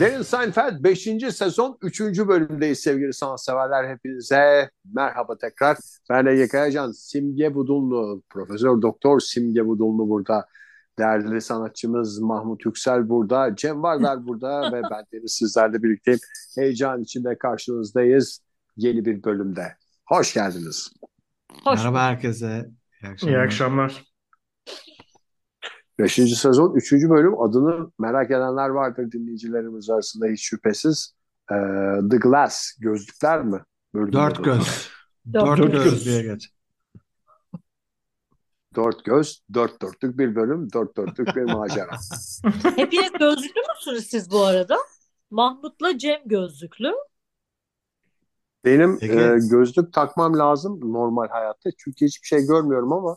Derin Seinfeld 5. sezon 3. bölümdeyiz sevgili sanatseverler. Hepinize merhaba tekrar. Ben Ege Kayacan, Simge Budunlu, Profesör Doktor Simge Budunlu burada. Değerli sanatçımız Mahmut Yüksel burada, Cem Vardar burada ve ben Deniz sizlerle birlikteyim. Heyecan içinde karşınızdayız yeni bir bölümde. Hoş geldiniz. Hoş Merhaba herkese. İyi akşamlar. İyi akşamlar. Beşinci sezon, üçüncü bölüm adını merak edenler vardır dinleyicilerimiz arasında hiç şüphesiz. Ee, The Glass, gözlükler mi? Bölümün Dört adı. göz. Dört Dört göz. göz diye geç. Dört göz, dört dörtlük bir bölüm, dört dörtlük bir macera. Hepiniz gözlüklü müsünüz siz bu arada? Mahmut'la Cem gözlüklü. Benim e, gözlük takmam lazım normal hayatta. Çünkü hiçbir şey görmüyorum ama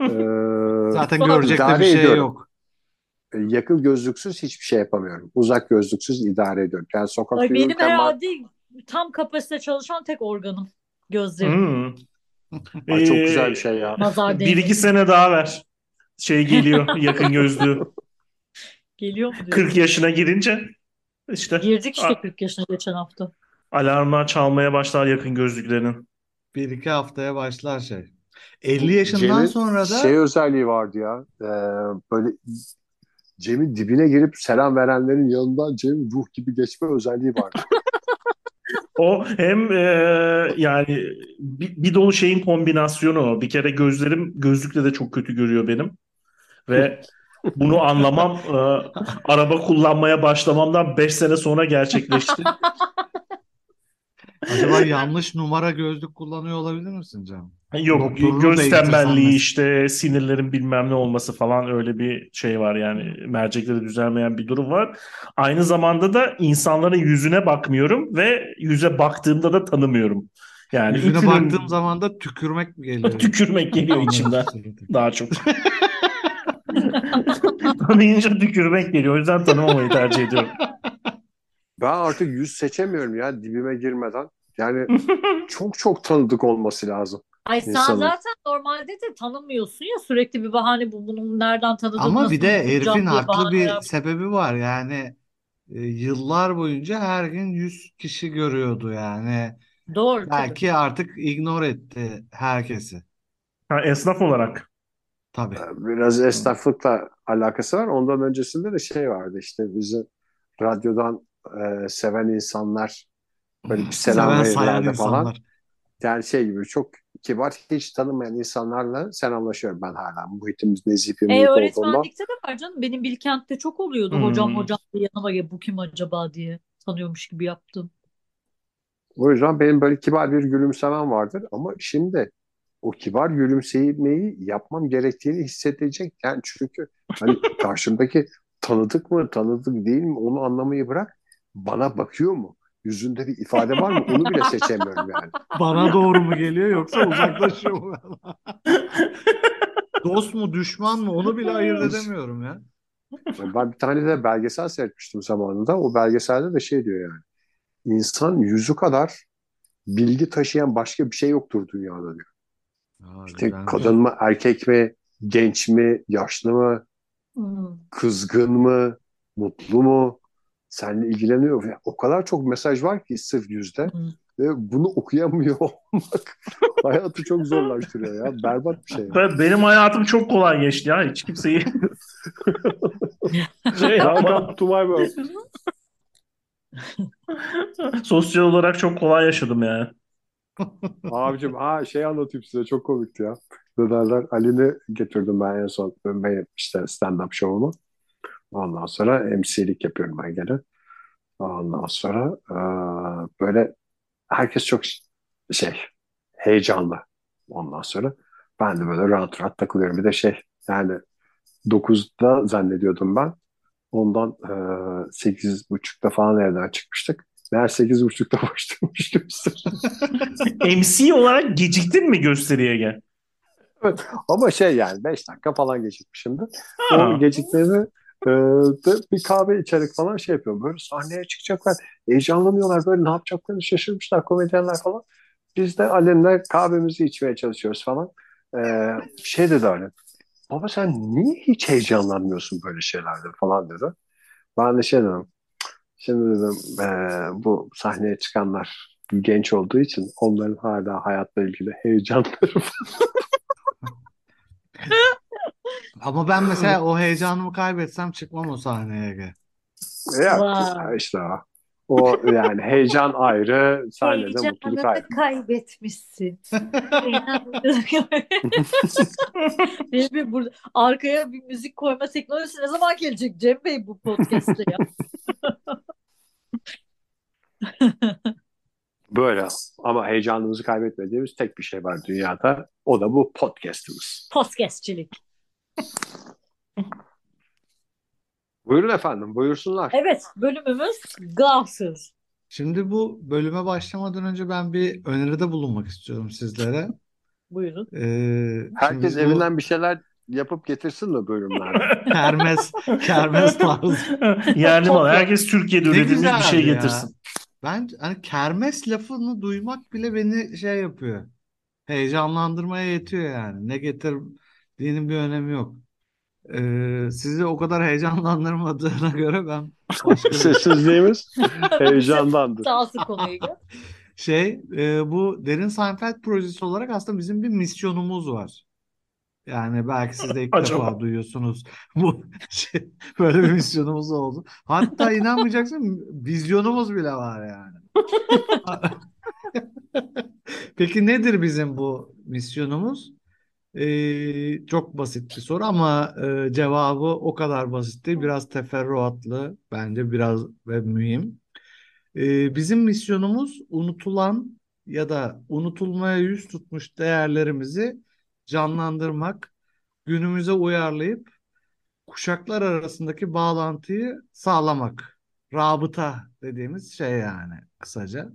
e, Zaten görecek de bir şey ediyorum. yok. yakın gözlüksüz hiçbir şey yapamıyorum. Uzak gözlüksüz idare ediyorum. Yani sokakta Ay benim ben- herhalde tam kapasite çalışan tek organım. Gözlerim. Hmm. Ay, çok Ee, güzel bir şey ya. Nazar Bir iki sene daha ver. Şey geliyor yakın gözlüğü. Geliyor mu diyor. 40 yaşına girince işte Girdik işte a- 40 yaşına geçen hafta. alarmlar çalmaya başlar yakın gözlüklerinin. Bir iki haftaya başlar şey. 50 yaşından Cem'in sonra da şey özelliği vardı ya. e, böyle Cem'in dibine girip selam verenlerin yanından Cem'in ruh gibi geçme özelliği vardı. O hem e, yani bir, bir dolu şeyin kombinasyonu o. Bir kere gözlerim gözlükle de çok kötü görüyor benim. Ve bunu anlamam e, araba kullanmaya başlamamdan 5 sene sonra gerçekleşti. acaba yanlış numara gözlük kullanıyor olabilir misin canım? Yok Doktorunu göz tembelliği işte sinirlerin bilmem ne olması falan öyle bir şey var yani mercekleri düzelmeyen bir durum var. Aynı zamanda da insanların yüzüne bakmıyorum ve yüze baktığımda da tanımıyorum. Yani Yüzüne ütünün- baktığım zaman da tükürmek mi geliyor? tükürmek geliyor içimden daha çok. Tanıyınca tükürmek geliyor o yüzden tanımamayı tercih ediyorum. Ben artık yüz seçemiyorum ya dibime girmeden. Yani çok çok tanıdık olması lazım. Ay sen zaten normalde de tanımıyorsun ya sürekli bir bahane bu bunun nereden tanıdığını Ama nasıl bir de bulacağım herifin diye haklı bir bahaneler. sebebi var. Yani e, yıllar boyunca her gün 100 kişi görüyordu yani. Doğru tabii. Belki artık ignore etti herkesi. Ha, esnaf olarak. Tabii. Biraz esnaflıkla alakası var. Ondan öncesinde de şey vardı işte bizi radyodan e, seven insanlar böyle bir selam Seven sayan verirlerdi falan. insanlar. Yani şey gibi çok kibar hiç tanımayan insanlarla selamlaşıyorum ben hala. Muhitimiz nezih bir E muhit olduğundan. öğretmenlikte de var canım. Benim Bilkent'te çok oluyordu. Hmm. Hocam hocam diye yanıma gel bu kim acaba diye tanıyormuş gibi yaptım. O yüzden benim böyle kibar bir gülümsemem vardır ama şimdi o kibar gülümsemeyi yapmam gerektiğini hissedecek. Yani çünkü hani karşımdaki tanıdık mı tanıdık değil mi onu anlamayı bırak. Bana bakıyor mu? Yüzünde bir ifade var mı? Onu bile seçemiyorum yani. Bana doğru mu geliyor yoksa uzaklaşıyor mu? Dost mu düşman mı onu bile ayırt edemiyorum ya. Ben bir tane de belgesel seyretmiştim zamanında. O belgeselde de şey diyor yani. İnsan yüzü kadar bilgi taşıyan başka bir şey yoktur dünyada diyor. Aa, İşte kadın mı, erkek mi, genç mi, yaşlı mı, Hmm. kızgın mı, mutlu mu? Seninle ilgileniyor. Ve o kadar çok mesaj var ki sırf yüzde. Hı. Ve bunu okuyamıyor olmak hayatı çok zorlaştırıyor ya. Berbat bir şey. Ben- Benim hayatım çok kolay geçti ya. Hiç kimseyi şey world. Sosyal olarak çok kolay yaşadım yani. Abicim ha şey anlatayım size çok komikti ya. Ne derler? Ali'ni getirdim ben en son benim işte stand-up show'umu. Ondan sonra MC'lik yapıyorum ben gene. Ondan sonra eee, böyle herkes çok şey heyecanlı. Ondan sonra ben de böyle rahat rahat takılıyorum. Bir de şey yani 9'da zannediyordum ben. Ondan eee 8.30'da falan evden çıkmıştık. Meğer 8.30'da başlamıştım. MC olarak geciktin mi gösteriye gel? Ama şey yani 5 dakika falan gecikmişimdir. Ha. O gecikmemi Ee, bir kahve içerek falan şey yapıyorum. Böyle sahneye çıkacaklar. Heyecanlanıyorlar. Böyle ne yapacaklarını şaşırmışlar komedyenler falan. Biz de Ali'nle kahvemizi içmeye çalışıyoruz falan. Ee, şey dedi Ali. Baba sen niye hiç heyecanlanmıyorsun böyle şeylerde falan dedi. Ben de şey dedim. Şimdi dedim eee, bu sahneye çıkanlar genç olduğu için onların hala hayatla ilgili heyecanları. Ama ben mesela o heyecanımı kaybetsem çıkmam o sahneye. Ege. Ya Vay. işte o. O yani heyecan ayrı, sahnede mutluluk ayrı. Heyecanını kaybetmişsin. Bir burada arkaya bir müzik koyma teknolojisi ne zaman gelecek Cem Bey bu podcast'te ya? Böyle ama heyecanımızı kaybetmediğimiz tek bir şey var dünyada. O da bu podcast'ımız. Podcastçilik. Buyurun efendim, buyursunlar. Evet bölümümüz gafsız. Şimdi bu bölüme başlamadan önce ben bir öneride bulunmak istiyorum sizlere. Buyurun. Ee, Herkes bu evinden bir şeyler yapıp getirsin mi bölümlerde? kermes, kermes tarzı. Yani mal herkes Türkiye'de üretilmiş bir şey ya. getirsin. Ben hani kermes lafını duymak bile beni şey yapıyor. Heyecanlandırmaya yetiyor yani. Ne getirdiğinin bir önemi yok. Ee, sizi o kadar heyecanlandırmadığına göre ben başka bir Sessizliğimiz heyecandandır. Sağ olsun konuyu. şey e, bu Derin Seinfeld projesi olarak aslında bizim bir misyonumuz var. Yani belki siz de ilk Acaba? defa duyuyorsunuz bu şey, böyle bir misyonumuz oldu. Hatta inanmayacaksın vizyonumuz bile var yani. Peki nedir bizim bu misyonumuz? Ee, çok basit bir soru ama e, cevabı o kadar basit değil. Biraz teferruatlı bence biraz ve mühim. Ee, bizim misyonumuz unutulan ya da unutulmaya yüz tutmuş değerlerimizi canlandırmak, günümüze uyarlayıp kuşaklar arasındaki bağlantıyı sağlamak. Rabıta dediğimiz şey yani kısaca.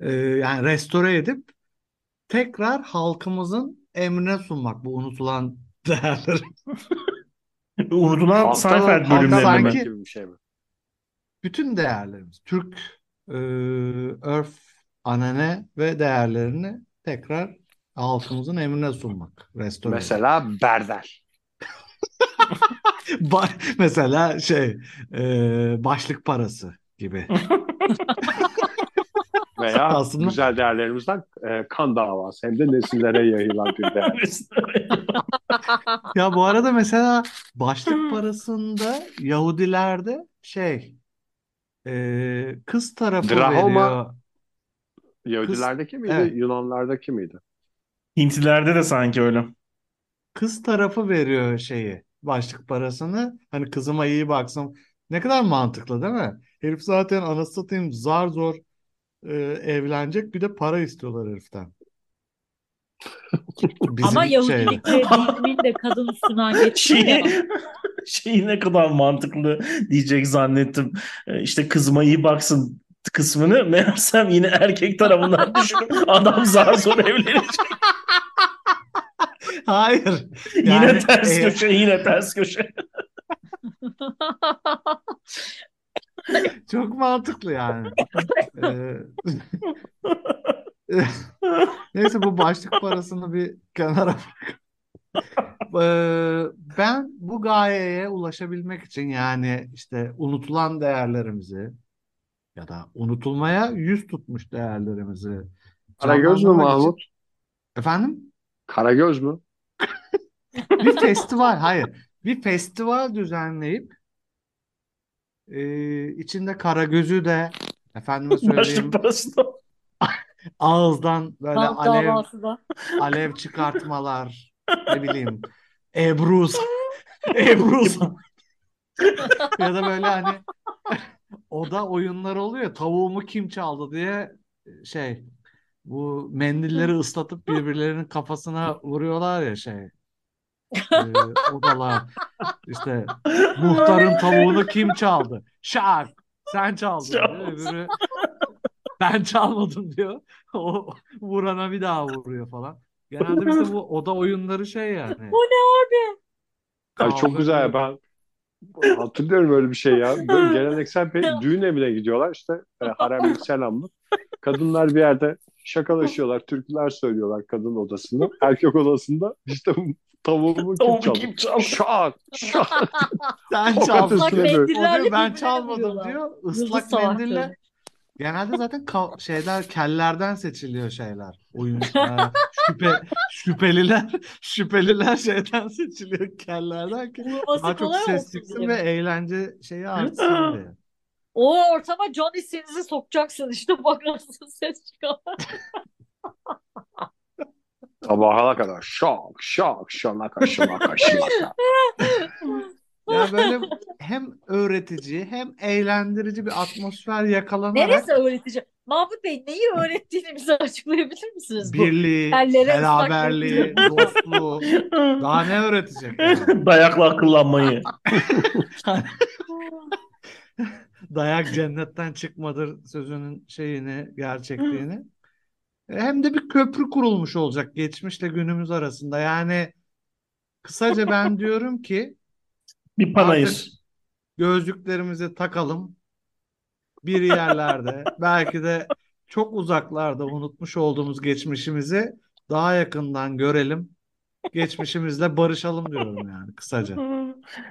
Ee, yani restore edip tekrar halkımızın emrine sunmak bu unutulan değerleri. Unutulan Halktan- Seinfeld bölümlerinde mi? sanki- gibi bir şey mi? Bütün değerlerimiz, Türk e, örf, anane ve değerlerini tekrar halkımızın emrine sunmak. Restore edip. Mesela Berdel. Ba- Mesela şey e, başlık parası gibi. Veya Aslında- güzel değerlerimizden e, kan davası hem de nesillere yayılan bir değer. Ya bu arada mesela başlık parasında Yahudilerde şey e, kız tarafı Drahoma- veriyor. Yahudilerdeki miydi, Evet. Yunanlardaki miydi? Hintlilerde de sanki öyle. Kız tarafı veriyor şeyi başlık parasını. Hani kızıma iyi baksın. Ne kadar mantıklı değil mi? Herif zaten anasını satayım zar zor e, evlenecek bir de para istiyorlar heriften. Bizim Ama şey- Yahudilikte dinimin de kadın üstünden geçiyor ya. Şeyi, şeyi ne kadar mantıklı diyecek zannettim. Ee, İşte kızıma iyi baksın kısmını meğersem yine erkek tarafından düşünüp adam zar zor evlenecek. Hayır. Yine Yani ters eğer- köşe, yine ters köşe. Çok mantıklı yani. Ee, Neyse bu başlık parasını bir kenara bırak. Ee, ben bu gayeye ulaşabilmek için yani işte unutulan değerlerimizi ya da unutulmaya yüz tutmuş değerlerimizi Karagöz mü canlandırmak için- Mahmut? Efendim? Karagöz mü? Bir festival, hayır. Bir festival düzenleyip e, içinde Karagöz'ü de efendime söyleyeyim ağızdan böyle Kan alev alev çıkartmalar ne bileyim Ebru Ebru ya da böyle hani oda oyunları oluyor ya, tavuğumu kim çaldı diye şey bu mendilleri ıslatıp birbirlerinin kafasına vuruyorlar ya şey Ee, odalar işte muhtarın tavuğunu kim çaldı? Şak sen çaldın diyor. Öbürü ben çalmadım diyor. O vurana bir daha vuruyor falan. Genelde bizde bu oda oyunları şey yani. Bu ne abi? Ay, çok güzel. Ben Hatırlıyorum öyle bir şey ya. Böyle geleneksel bir düğün evine gidiyorlar. İşte e, haremlik selamlık. Kadınlar bir yerde şakalaşıyorlar, türküler söylüyorlar kadın odasında. Erkek odasında işte tavuğumu kim çaldı? kim çaldı? Şak, şak. Sen çaldın. ben çalmadım diyor. Islak mendille genelde zaten ka- şeyler kellerden seçiliyor şeyler. Oyun e, şüphe şüpheliler şüpheliler şeyden seçiliyor kellerden ki daha çok ses çıksın ve eğlence şeyi artsın diye. O ortama Johnny Sins'i sokacaksın işte bak nasıl ses çıkar. Sabaha kadar şak, şak, şanaka, şanaka, şanaka. Ya böyle hem öğretici hem eğlendirici bir atmosfer yakalanarak Neresi öğretici? Mahmut Bey neyi öğrettiğini bize açıklayabilir misiniz bu? birliği, Kellere ıslak beraberliği, dostluğu daha ne öğretecek yani? Dayakla akıllanmayı. Dayak cennetten çıkmadır sözünün şeyini, gerçekliğini. E, Hem de bir köprü kurulmuş olacak geçmişle günümüz arasında. Yani kısaca ben diyorum ki Bir panayır. gözlüklerimizi takalım bir yerlerde belki de çok uzaklarda unutmuş olduğumuz geçmişimizi daha yakından görelim. Geçmişimizle barışalım diyorum yani kısaca.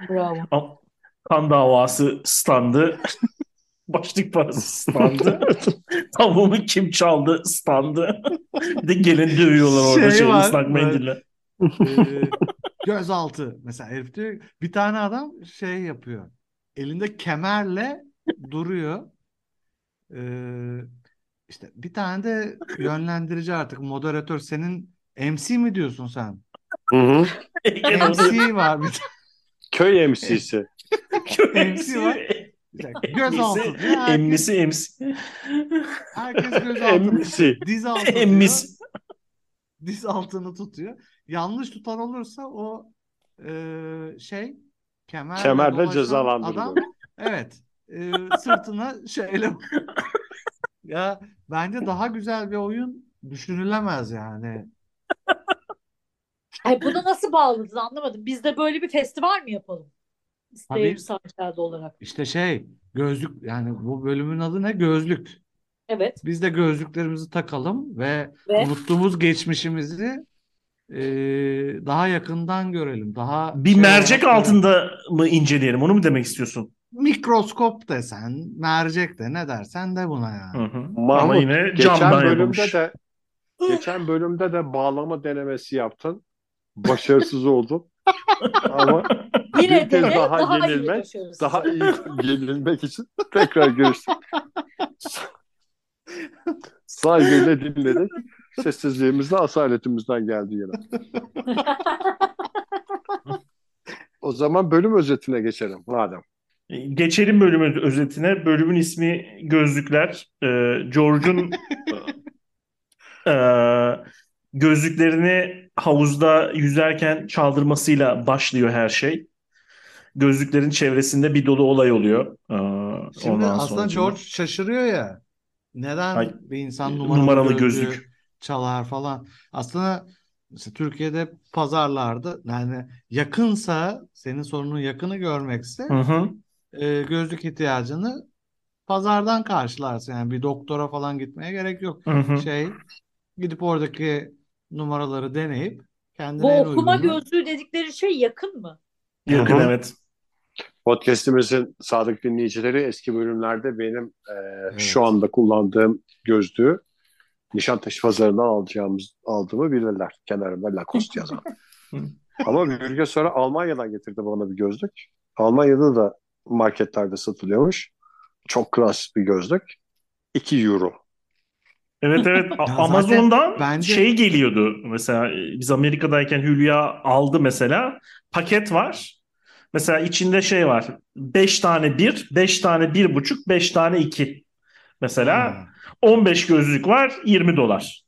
Bravo. Kan davası standı. Başlık parası standı. Tavuğumu kim çaldı standı. Bir de gelin dövüyorlar orada Şey şey, var, ıslak mendille. Ee, gözaltı mesela herif diyor bir tane adam şey yapıyor elinde kemerle duruyor Ee, işte bir tane de yönlendirici artık moderatör senin MC mi diyorsun sen Hı hı. MC var bir Köy MC'si. MC var. gözaltı Emmisi emsi. herkes gözaltını MC. diz altı Emmis. diz altını tutuyor yanlış tutan olursa o e, şey kemerle Kemerle cezalandırılıyor. adam evet e, sırtına şeyle ya bence daha güzel bir oyun düşünülemez yani. Ay bunu nasıl bağladın anlamadım. Biz de böyle bir festival mi yapalım? Tabii. Sancar'da olarak. İşte şey gözlük yani bu bölümün adı ne? Gözlük. Evet. Biz de gözlüklerimizi takalım ve Ve unuttuğumuz geçmişimizi e, daha yakından görelim. Daha Bir şey mercek olarak altında mı inceleyelim? Onu mu demek istiyorsun? mikroskop desen, mercek de ne dersen de buna yani. Hı hı. Ama Mahmut, yine geçen camdan bölümde yapılmış. de geçen bölümde de bağlama denemesi yaptın. Başarısız oldun. Ama yine Bir de kez daha daha iyi yenilmek, başarısız. daha iyi yenilmek için tekrar görüştük. Saygıyla dinledik. Sessizliğimizle asaletimizden geldi yine. O zaman bölüm özetine geçelim madem. Geçelim bölümün özetine. Bölümün ismi Gözlükler. Ee, George'un e, gözlüklerini havuzda yüzerken çaldırmasıyla başlıyor her şey. Gözlüklerin çevresinde bir dolu olay oluyor. Ee, Şimdi ondan aslında sonra George şaşırıyor ya. Neden Ay, bir insan numaralı, numaralı gözlük. çalar falan. Aslında mesela Türkiye'de pazarlarda yani yakınsa senin sorunun yakını görmekse Hı hı. e, gözlük ihtiyacını pazardan karşılarsın. Yani bir doktora falan gitmeye gerek yok. Hı hı. Şey gidip oradaki numaraları deneyip kendine Bu okuma uygununu gözlüğü dedikleri şey yakın mı? Yakın Hı hı. evet. Podcast'imizin sadık dinleyicileri eski bölümlerde benim e, Evet. şu anda kullandığım gözlüğü Nişantaşı pazarından alacağımız aldığımı bilirler. Kenarında Lacoste yazan. Ama bir gün sonra Almanya'dan getirdi bana bir gözlük. Almanya'da da marketlerde satılıyormuş. Çok klas bir gözlük. 2 euro. Evet evet Amazon'dan bence- şey geliyordu mesela e, biz Amerika'dayken Hülya aldı mesela paket var. Mesela içinde şey var 5 tane 1, 5 tane 1,5, 5 tane 2. Mesela Ha. 15 gözlük var 20 dolar.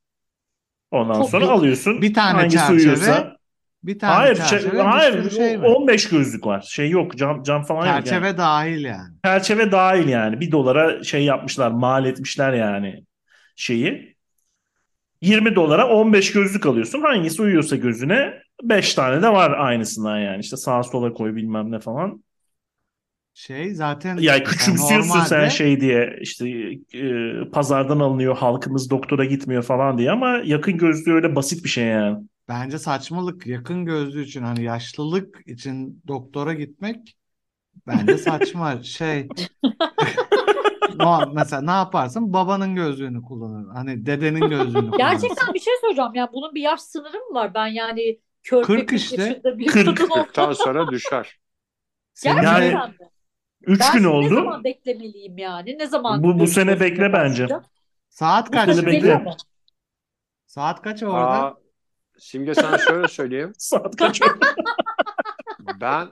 Ondan Çok sonra iyi. alıyorsun. Bir tane hangisi çerçeve, uyuyorsa. bir tane Hayır, çerçeve, bir hayır şey var. 15 gözlük var. Şey yok cam cam falan yok yani. Çerçeve dahil yani. Çerçeve dahil yani. Bir dolara şey yapmışlar, mal etmişler yani şeyi. 20 dolara 15 gözlük alıyorsun. Hangisi uyuyorsa gözüne 5 tane de var aynısından yani. İşte sağa sola koy bilmem ne falan. Şey zaten Ya mesela küçümsüyorsun sen normalde şey diye işte e, pazardan alınıyor halkımız doktora gitmiyor falan diye ama yakın gözlüğü öyle basit bir şey yani. bence saçmalık yakın gözlü için hani yaşlılık için doktora gitmek bence saçma şey mesela ne yaparsın babanın gözlüğünü kullanır hani dedenin gözlüğünü kullanırsın Gerçekten bir şey söyleyeceğim ya bunun bir yaş sınırı mı var? Ben yani körpe 40 40 işte. yaşında bir 40. kadın olsam 40'tan sonra düşer. Senin Yani- mi? Üç Ben gün şimdi ne oldu. zaman beklemeliyim yani? Ne zaman Bu- bu sene bekle bence. saat Bu kaç sene sene bekle. Saat kaç orada? Aa, Simge sana şöyle söyleyeyim. Saat kaç? Ben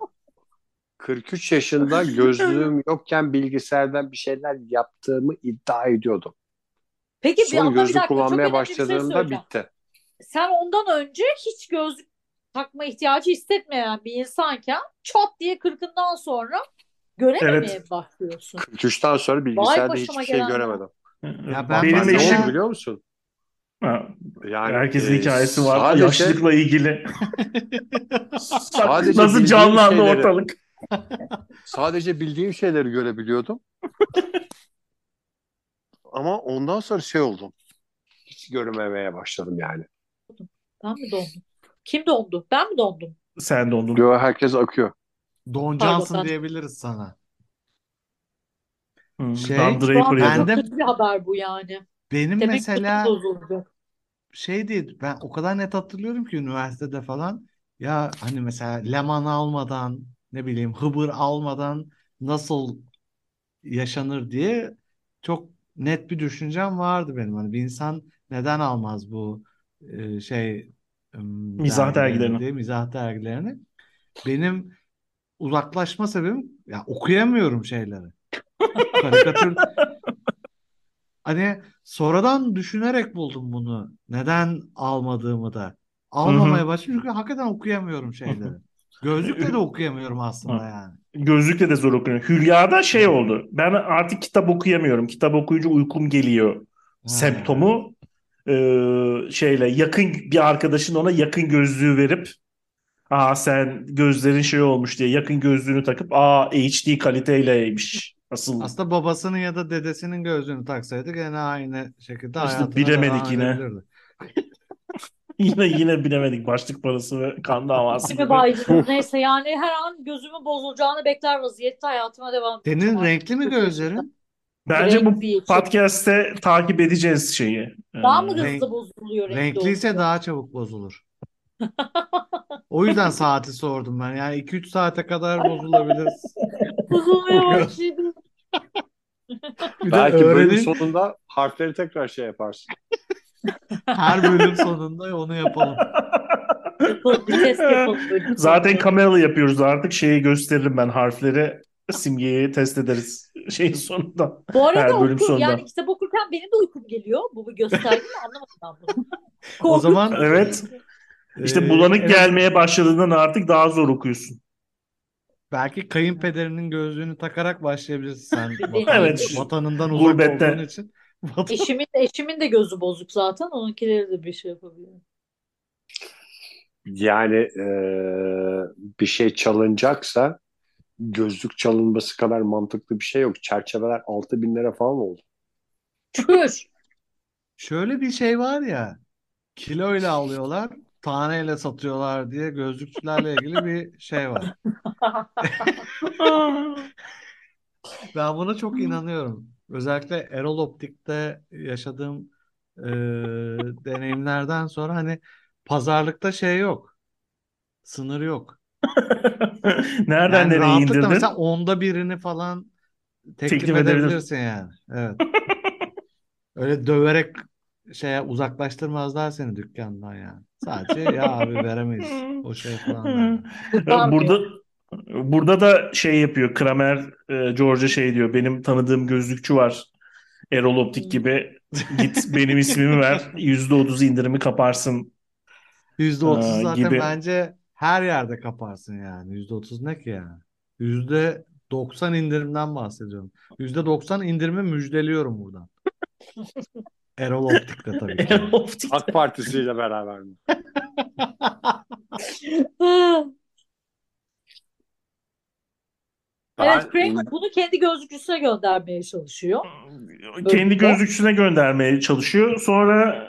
43 yaşında gözlüğüm yokken bilgisayardan bir şeyler yaptığımı iddia ediyordum. Peki bir ama bir gözlük dakika çok kullanmaya şey başladığımda söyleyeceğim. bitti. Sen ondan önce hiç gözlük takma ihtiyacı hissetmeyen bir insanken çat diye kırkından sonra görememeye Evet. başlıyorsun. 43'ten sonra bilgisayarda hiçbir şey göremedim. Ya ben Ben Benim ne mesela- oldu eşim biliyor musun? Yani herkesin e, hikayesi var Sadece, yaşlılıkla ilgili. sadece Nasıl canlandı şeyleri- ortalık. sadece bildiğim şeyleri görebiliyordum. Ama ondan sonra şey oldum. Hiç görememeye başladım yani. Ben mi dondum? Kim dondu? Ben mi dondum? Sen de onu. Diyor herkes akıyor. Don Pardon, Johnson ben- diyebiliriz sana. Hı, Şey, Dan Şu Draper an Ben ya da. de- kötü bir haber bu yani. Benim Demek mesela bozulacak. şey değil ben o kadar net hatırlıyorum ki üniversitede falan ya hani mesela Leman almadan ne bileyim Hıbır almadan nasıl yaşanır diye çok net bir düşüncem vardı benim. Hani bir insan neden almaz bu e, şey Mizah dergilerini. mizah dergilerini. Benim uzaklaşma sebebim ya okuyamıyorum şeyleri. Karikatür Hani sonradan düşünerek buldum bunu. Neden almadığımı da. Almamaya başladım çünkü hakikaten okuyamıyorum şeyleri. Gözlükle de okuyamıyorum aslında yani. Gözlükle de zor okunuyor. Hülya'da şey oldu. Ben artık kitap okuyamıyorum. Kitap okuyunca uykum geliyor. Ha. Semptomu e, şeyle yakın bir arkadaşın ona yakın gözlüğü verip aa sen gözlerin şey olmuş diye yakın gözlüğünü takıp aa HD kaliteyleymiş. Asıl Aslında babasının ya da dedesinin gözlüğünü taksaydı gene aynı şekilde İşte bilemedik yine. yine yine bilemedik başlık parası ve kan davası neyse yani her an gözümün bozulacağını bekler vaziyette hayatıma devam Senin renkli mi gözlerin? Bence bu podcast'te takip edeceğiz şeyi. Daha mı Ee, hızlı renk- bozuluyor renkli Renkliyse olunca? daha çabuk bozulur. O yüzden saati sordum ben. Yani 2-3 saate kadar bozulabilir. Bozulmaya başladı. Bir de Belki bölüm öğrenin sonunda harfleri tekrar şey yaparsın. her bölüm sonunda onu yapalım. Yapalım, bir test yapalım böyle. Zaten kameralı yapıyoruz artık şeyi gösteririm ben harfleri simgeyi test ederiz şeyin sonunda. Bu arada Her bölüm oku, sonunda. yani kitap okurken benim de uykum geliyor. Bu mi anlamadım ben bunu. O zaman Evet. İşte Ee, bulanık evet, gelmeye başladığından artık daha zor okuyorsun. belki kayınpederinin gözlüğünü takarak başlayabilirsin sen. Evet. Vatan- Vatanından uzak Gurbette. olduğun için. Vatan- Eşimin, eşimin de gözü bozuk zaten. Onunkileri de bir şey yapabiliyor. Yani e, bir şey çalınacaksa gözlük çalınması kadar mantıklı bir şey yok. Çerçeveler 6000 bin lira falan oldu. Çür. Şöyle bir şey var ya kiloyla alıyorlar taneyle satıyorlar diye gözlükçülerle ilgili bir şey var. Ben buna çok inanıyorum. Özellikle Erol Optik'te yaşadığım e, deneyimlerden sonra hani pazarlıkta şey yok. Sınır yok. Nereden Yani nereye indirdin? mesela onda birini falan teklif Teklif edebilir. edebilirsin yani. Evet. Öyle döverek şeye uzaklaştırmazlar seni dükkandan yani. Sadece ya abi veremeyiz. O şey falan Burada burada da şey yapıyor. Kramer e, George'a şey diyor. Benim tanıdığım gözlükçü var. Erol Optik gibi. Git benim ismimi ver. %30 indirimi kaparsın. %30 Aa, zaten gibi. bence her yerde kaparsın yani. %30 ne ki yani? %90 indirimden bahsediyorum. %90 indirimi müjdeliyorum buradan. Erol Optik'te tabii ki. Erol Optik. AK Partisi'yle beraber mi? Evet Kramer bunu kendi gözlükçüsüne göndermeye çalışıyor. Kendi Bölümde. gözlükçüne göndermeye çalışıyor. Sonra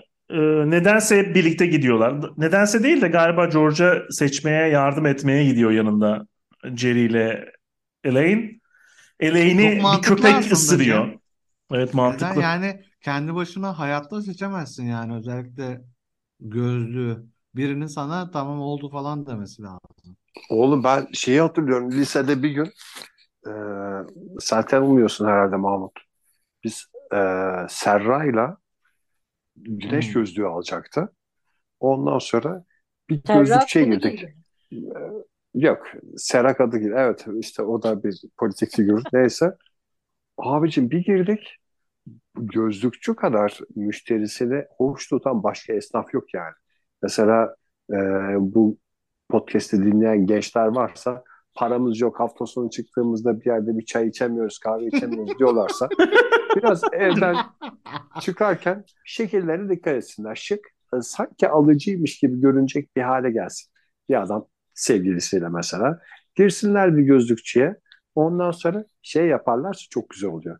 nedense hep birlikte gidiyorlar. Nedense değil de galiba George'a seçmeye yardım etmeye gidiyor yanında Jerry ile Elaine. Elaine'i bir köpek ısırıyor. Cem. Evet Neden mantıklı. yani kendi başına hayatta seçemezsin yani özellikle gözlüğü. Birinin sana tamam oldu falan demesi lazım. oğlum ben şeyi hatırlıyorum lisede bir gün e, sen tanımıyorsun herhalde Mahmut. Biz e, Serra'yla güneş Hmm. gözlüğü alacaktı. Ondan sonra bir Serra gözlükçüye bunu girdik. giydi. Yok, Serrak adı gibi. Evet, işte o da bir politik figür. Neyse. Abicim bir girdik. Gözlükçü kadar müşterisini hoş tutan başka esnaf yok yani. Mesela e, bu podcast'i dinleyen gençler varsa paramız yok hafta sonu çıktığımızda bir yerde bir çay içemiyoruz, kahve içemiyoruz diyorlarsa biraz evden çıkarken şekillerine dikkat etsinler. Şık, e, sanki alıcıymış gibi görünecek bir hale gelsin. Bir adam sevgilisiyle mesela. Girsinler bir gözlükçüye. Ondan sonra şey yaparlarsa çok güzel oluyor.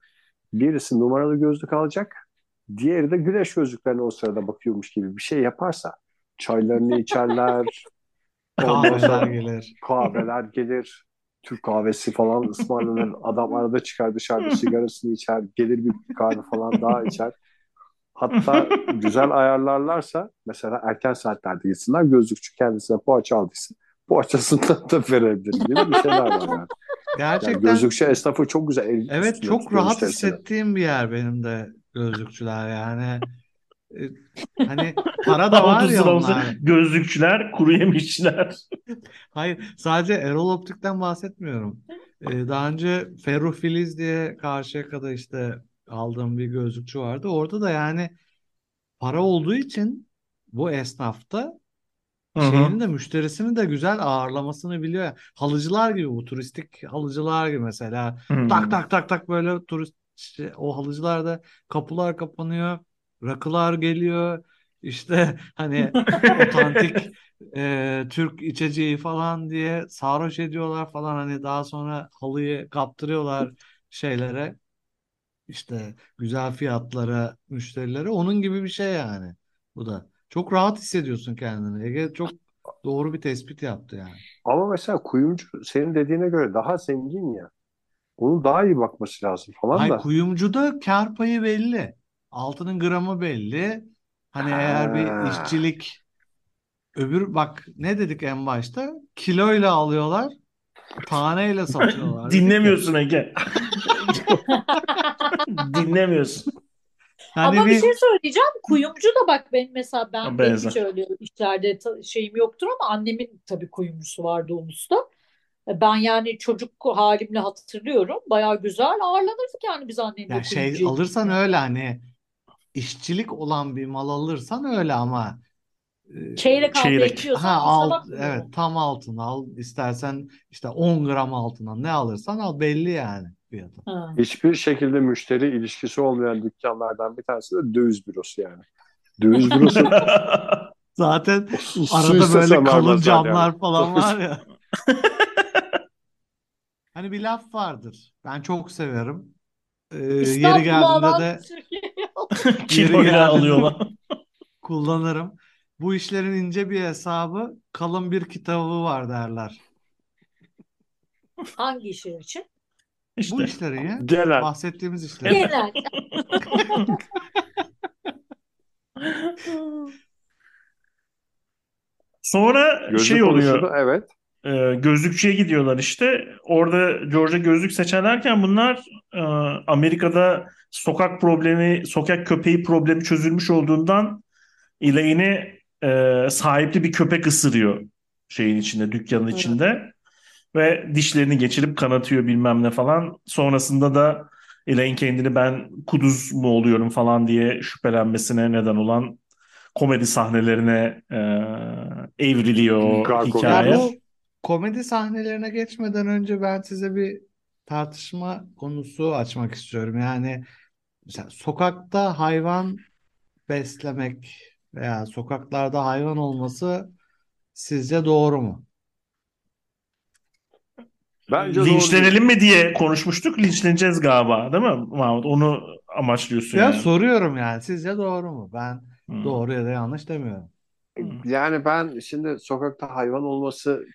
Birisi numaralı gözlük alacak. Diğeri de güneş gözlüklerine o sırada bakıyormuş gibi bir şey yaparsa çaylarını içerler. Kahveler gelir. kahveler gelir. Türk kahvesi falan ısmarlanır. Adam arada çıkar dışarıda sigarasını içer. Gelir bir kahve falan daha içer. Hatta güzel ayarlarlarsa mesela erken saatlerde gitsinler gözlükçü kendisine poğaça aldıysa poğaçasından da verebilir gibi bir şeyler var yani. Yani Gerçekten gözlükçü esnafı çok güzel el evet çok rahat hissettiğim bir yer benim de gözlükçüler yani. E, Hani para da var ya onlar. gözlükçüler, kuru yemişçiler. Hayır, sadece Erol Optik'ten bahsetmiyorum. Ee, daha önce Ferruh Filiz diye Karşıyaka'da işte aldığım bir gözlükçü vardı. Orada da yani para olduğu için bu esnafta Hı hı. şeyini de müşterisini de güzel ağırlamasını biliyor. Halıcılar gibi bu turistik halıcılar gibi mesela Hı. tak tak tak tak böyle turist şey, o halıcılarda kapılar kapanıyor, rakılar geliyor. İşte hani otantik e, Türk içeceği falan diye sarhoş ediyorlar falan. Hani daha sonra halıyı kaptırıyorlar şeylere. İşte güzel fiyatlara müşterilere. Onun gibi bir şey yani bu da. Çok rahat hissediyorsun kendini. Ege çok doğru bir tespit yaptı yani. Ama mesela kuyumcu senin dediğine göre daha zengin ya. Onun daha iyi bakması lazım falan hay da. kuyumcuda kar payı belli altının gramı belli hani eğer bir Ha. işçilik öbür bak ne dedik en başta kiloyla alıyorlar taneyle satıyorlar. Dinlemiyorsun Ege. Dinlemiyorsun. Hani Ama bir bir şey söyleyeceğim. Kuyumcu da bak benim mesela ben benim hiç öyle işlerde ta- şeyim yoktur ama annemin tabii kuyumcusu vardı Ulus'ta. Ben yani çocuk halimle hatırlıyorum. Bayağı güzel ağırlanırdık yani biz annemle Ya şey kuyumcuya alırsan öyle hani işçilik olan bir mal alırsan öyle ama e, Çeyrek Çeyrek. gidiyorsan ha bakmıyorum. evet tam altın al istersen işte 10 gram altına ne alırsan al belli yani fiyatı. Ha. Hiçbir şekilde müşteri ilişkisi olmayan dükkanlardan bir tanesi de döviz bürosu yani. Döviz bürosu Zaten su arada böyle kalın vermezler yani. camlar falan var ya. Hani bir laf vardır. Ben çok severim. Ee, yeri geldiğinde de Kiloyla alıyorlar. kullanırım. Bu işlerin ince bir hesabı, kalın bir kitabı var derler. hangi işler için? Bu İşte. işlerin ya. Genel. Bahsettiğimiz işlerin. Genel. Sonra Gözlük şey oluyor. evet. E, gözlükçüye gidiyorlar işte. Orada George'a gözlük seçerlerken bunlar e, Amerika'da sokak problemi, sokak köpeği problemi çözülmüş olduğundan Elaine'i e, sahipli bir köpek ısırıyor şeyin içinde, dükkanın Hı. içinde. Ve dişlerini geçirip kanatıyor bilmem ne falan. Sonrasında da Elaine kendini ben kuduz mu oluyorum falan diye şüphelenmesine neden olan komedi sahnelerine e, evriliyor Gargoyle. hikaye. Ya bu komedi sahnelerine geçmeden önce ben size bir tartışma konusu açmak istiyorum. Yani mesela sokakta hayvan beslemek veya sokaklarda hayvan olması sizce doğru mu? Bence doğru Linçlenelim mi diye konuşmuştuk. Linçleneceğiz galiba, değil mi Mahmut? Onu amaçlıyorsun Ya yani. soruyorum yani sizce doğru mu? Ben Hmm. doğru ya da yanlış demiyorum. Yani ben şimdi sokakta hayvan olması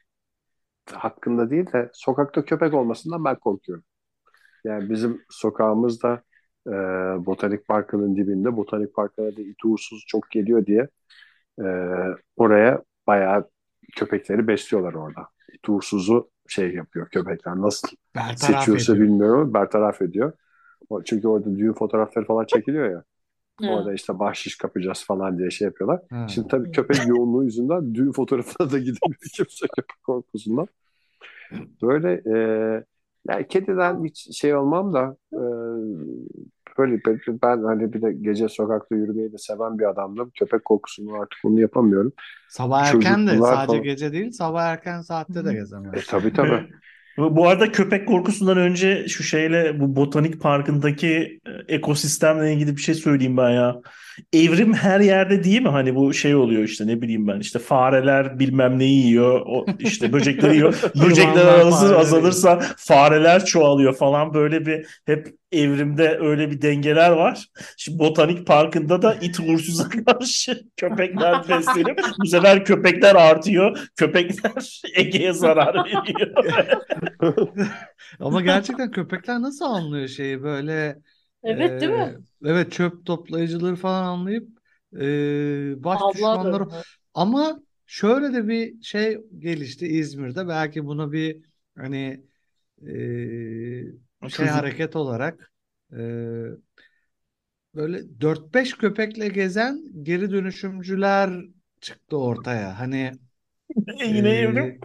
hakkında değil de sokakta köpek olmasından ben korkuyorum. Yani bizim sokağımızda e, Botanik Parkı'nın dibinde Botanik Parkı'na da it uğursuz çok geliyor diye e, oraya bayağı köpekleri besliyorlar orada. İt uğursuzu şey yapıyor köpekler. Nasıl Bertaraf seçiyorsa ediyor. bilmiyorum. Bertaraf ediyor. Çünkü orada düğün fotoğrafları falan çekiliyor ya. Ha. Orada işte bahşiş kapacağız falan diye şey yapıyorlar. Ha. Şimdi tabii köpek yoğunluğu yüzünden düğün fotoğrafına da gidemiyor kimse köpek korkusundan. Böyle e, yani kediden hiç şey olmam da e, böyle ben, hani bir de gece sokakta yürümeyi de seven bir adamdım. Köpek korkusunu artık bunu yapamıyorum. Sabah erken de Çocuklar sadece falan- gece değil sabah erken saatte de E, gezemez. tabii tabii. Bu arada köpek korkusundan önce şu şeyle bu botanik parkındaki e, ekosistemle ilgili bir şey söyleyeyim ben ya. Evrim her yerde değil mi? Hani bu şey oluyor işte ne bileyim ben işte fareler bilmem neyi yiyor. O işte böcekleri yiyor. Böcekler azalırsa fareler çoğalıyor falan böyle bir hep evrimde öyle bir dengeler var. Şimdi botanik parkında da it uğursuza karşı köpekler beslenip bu sefer köpekler artıyor. Köpekler Ege'ye zarar veriyor. Ama gerçekten köpekler nasıl anlıyor şeyi böyle Evet değil mi? e, evet çöp toplayıcıları falan anlayıp e, baş düşmanları ama şöyle de bir şey gelişti İzmir'de belki bunu bir hani e, şey Çocuk- hareket olarak e, böyle 4-5 köpekle gezen geri dönüşümcüler çıktı ortaya. Hani Yine e, evrim.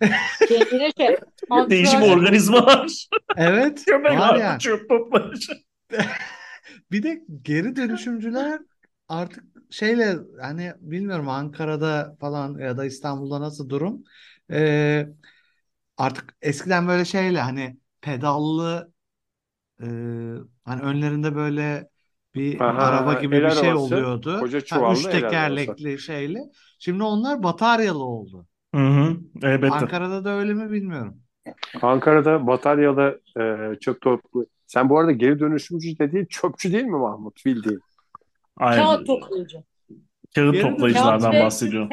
Kendine şey. Değişik antrenör- organizmalar. evet Köpek var var yani. çöp. Bir de geri dönüşümcüler artık şeyle hani bilmiyorum Ankara'da falan ya da İstanbul'da nasıl durum. Ee, artık eskiden böyle şeyle hani pedallı e, hani önlerinde böyle bir Aha, araba gibi el bir şey arabası, oluyordu. koca Ha, çuvallı üç el arabası. tekerlekli şeyle. Şimdi onlar bataryalı oldu. Hı hı, elbette. Ankara'da da öyle mi bilmiyorum. Ankara'da bataryalı e, çöp toplu. Sen bu arada geri dönüşümcü dediğin çöpçü değil mi Mahmut bildiğin? Aynen. Kağıt toplayıcı. Kağıt toplayıcılardan Kağıt bahsediyorum.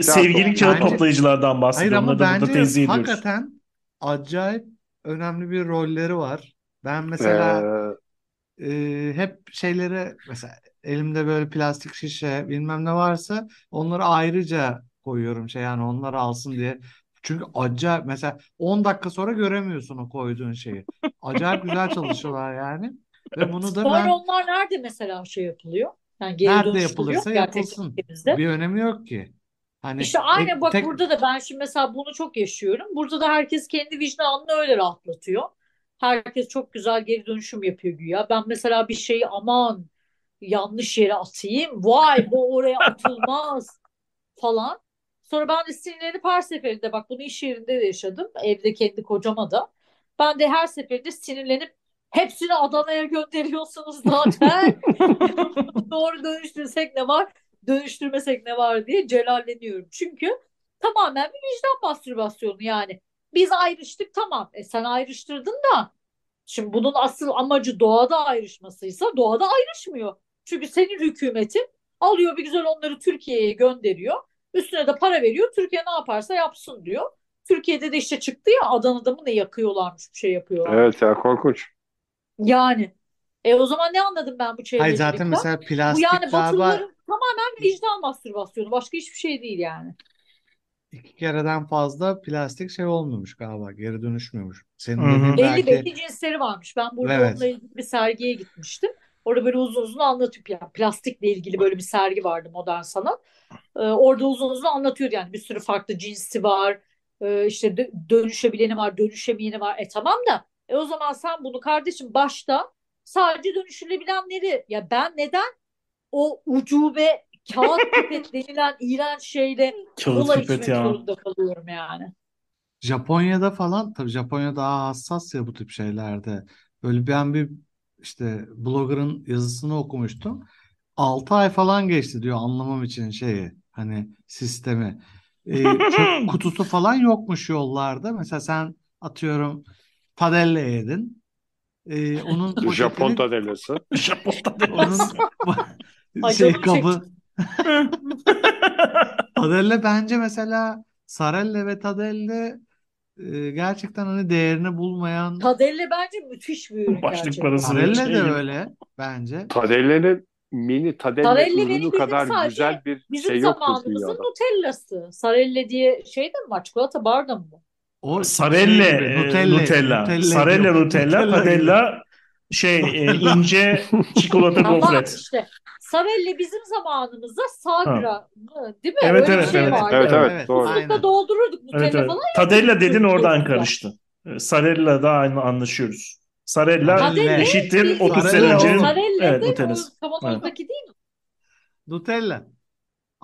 Sevgili kağıt toplayıcılardan Hayır bahsediyorum. ama Onları da burada bence ediyoruz. hakikaten acayip önemli bir rolleri var. Ben mesela Ee, e, hep şeyleri mesela elimde böyle plastik şişe bilmem ne varsa onları ayrıca koyuyorum şey yani onları alsın diye. Çünkü acayip mesela 10 dakika sonra göremiyorsun o koyduğun şeyi. Acayip güzel çalışıyorlar yani. Ve bunu da Sonra ben onlar nerede mesela şey yapılıyor? Yani geri nerede yapılırsa gerçekten yapılsın. ülkemizde. Bir önemi yok ki. Hani İşte aynı e, bak tek- burada da ben şimdi mesela bunu çok yaşıyorum. Burada da herkes kendi vicdanını öyle rahatlatıyor. Herkes çok güzel geri dönüşüm yapıyor güya. Ben mesela bir şeyi aman yanlış yere atayım. Vay bu oraya atılmaz falan. Sonra ben de sinirlenip her seferinde bak bunu iş yerinde de yaşadım. Evde kendi kocama da. Ben de her seferinde sinirlenip hepsini Adana'ya gönderiyorsunuz zaten. Doğru dönüştürsek ne var, dönüştürmesek ne var diye celalleniyorum. Çünkü tamamen bir vicdan mastürbasyonu yani. Biz ayrıştık tamam. E sen ayrıştırdın da şimdi bunun asıl amacı doğada ayrışmasıysa doğada ayrışmıyor. Çünkü senin hükümetin alıyor bir güzel onları Türkiye'ye gönderiyor. Üstüne de para veriyor. Türkiye ne yaparsa yapsın diyor. Türkiye'de de işte çıktı ya Adana'da mı ne yakıyorlarmış bir şey yapıyorlar. evet ya korkunç. Yani e o zaman ne anladım ben bu Hayır zaten çevrecilikten? mesela Bu plastik yani galiba Batılıların tamamen vicdan mastürbasyonu. Başka hiçbir şey değil yani. iki kereden fazla plastik şey olmuyormuş galiba. Geri dönüşmüyormuş. Senin Hı hı. dediğin Belli belki belli cinsleri varmış. Ben burada Evet. onunla ilgili bir sergiye gitmiştim. Orada böyle uzun uzun anlatıyor. Yani plastikle ilgili böyle bir sergi vardı modern sanat. Ee, orada uzun uzun anlatıyor yani bir sürü farklı cinsi var. Ee, işte dö- dönüşebileni var, dönüşemeyeni var. E tamam da e o zaman sen bunu kardeşim başta sadece dönüştürülebilenleri ya ben neden o ucube kağıt pipet denilen iğrenç şeyle Kağıt kola pipet içmek ya. zorunda kalıyorum yani. Japonya'da falan tabii Japonya daha hassas ya bu tip şeylerde. Böyle ben bir işte blogger'ın yazısını okumuştum. 6 ay falan geçti diyor anlamam için şeyi hani sistemi. Ee, çöp kutusu falan yokmuş yollarda. Mesela sen atıyorum padelle yedin. Ee, onun Japon poşetini tadellası. Japon'da onun Ay şey kabı Tadelle bence mesela Sarelle ve Tadelle e, gerçekten hani değerini bulmayan Tadelle bence müthiş bir ürün Başlık gerçekten. parası. Sarelle şey de gibi. öyle bence. Tadelle'nin mini Tadelle Tadelle benim ürünü bildiğim kadar sadece güzel bir Bizim şey yoktur zamanımızın dünyada. Nutella'sı. Sarelle diye şey de mi var? Çikolata barda mı? O Sarelle, şey gibi, e, Nutella, Nutella. Nutella Sarelle. Nutella, Nutella. Tadella şey e, ince çikolata gofret. işte Sarelle bizim zamanımızda Sagra mı? Değil mi? Evet, Öyle evet, şey evet. vardı. Evet, evet, doğru. Fıstıkla aynen. doldururduk Nutella Evet, evet. falan. Tadella dedin oradan karıştı. E, Sarella da aynı anlaşıyoruz. Sarella Tadelle eşittir bildiğin 30 Sarelle sene öncenin oğlum. Sarelle evet, Nutella'sı. kavanozdaki değil mi? Nutella.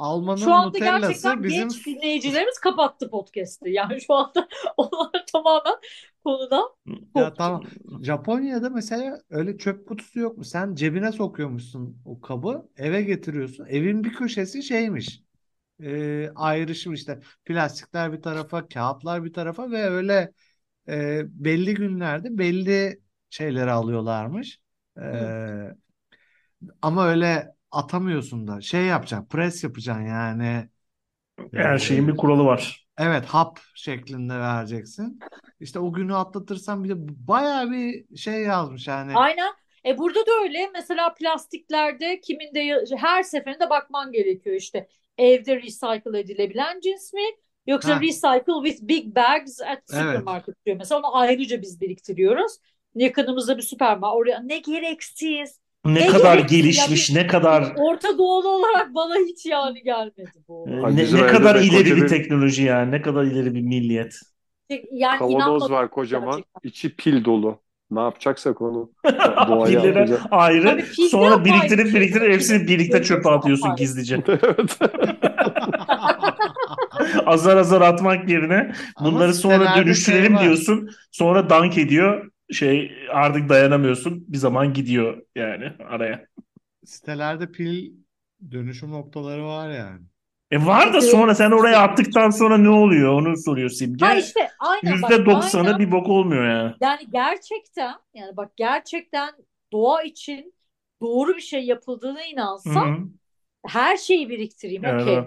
Almanın Şu anda Nutella'sı gerçekten bizim genç dinleyicilerimiz kapattı podcast'ı. Yani şu anda onlar tamamen konudan ya tamam. Japonya'da mesela öyle çöp kutusu yok mu? Sen cebine sokuyormuşsun o kabı, eve getiriyorsun. Evin bir köşesi şeymiş. E, ayrışım işte plastikler bir tarafa, kağıtlar bir tarafa ve öyle e, belli günlerde belli şeyleri alıyorlarmış. E, ama öyle atamıyorsun da şey yapacaksın, pres yapacaksın yani. Her E, şeyin bir kuralı var. Evet hap şeklinde vereceksin. İşte o günü atlatırsan bir de bayağı bir şey yazmış yani. Aynen. E burada da öyle. Mesela plastiklerde kiminde her seferinde bakman gerekiyor işte. Evde recycle edilebilen cins mi? Yoksa Ha. recycle with big bags at Evet. supermarket diyor. Mesela onu ayrıca biz biriktiriyoruz. Yakınımızda bir süpermarket. Oraya ne gereksiz. Ne Ne kadar gelişmiş, bir ne kadar Orta Doğulu olarak bana hiç yani gelmedi bu. e, Ay, ne, ne kadar ileri bir teknoloji yani, ne kadar ileri bir milliyet. Yani Kavanoz var kocaman. gerçekten. içi pil dolu. Ne yapacaksak onu doğaya Pilleri ayrı, pil de sonra biriktirip biriktirip hepsini birlikte çöpe atıyorsun gizlice. Evet. Azar azar atmak yerine Ama bunları sonra sitelerde dönüştürelim şey var. diyorsun. Sonra dank ediyor. Şey artık dayanamıyorsun. Bir zaman gidiyor yani araya. Sitelerde pil dönüşüm noktaları var yani. E var da sonra sen oraya attıktan sonra ne oluyor? Onu soruyor Simge. Ha işte aynen bak Yüzde doksanı aynen bir bok olmuyor yani. yani gerçekten yani bak gerçekten doğa için doğru bir şey yapıldığına inansam her şeyi biriktireyim Evet, okey.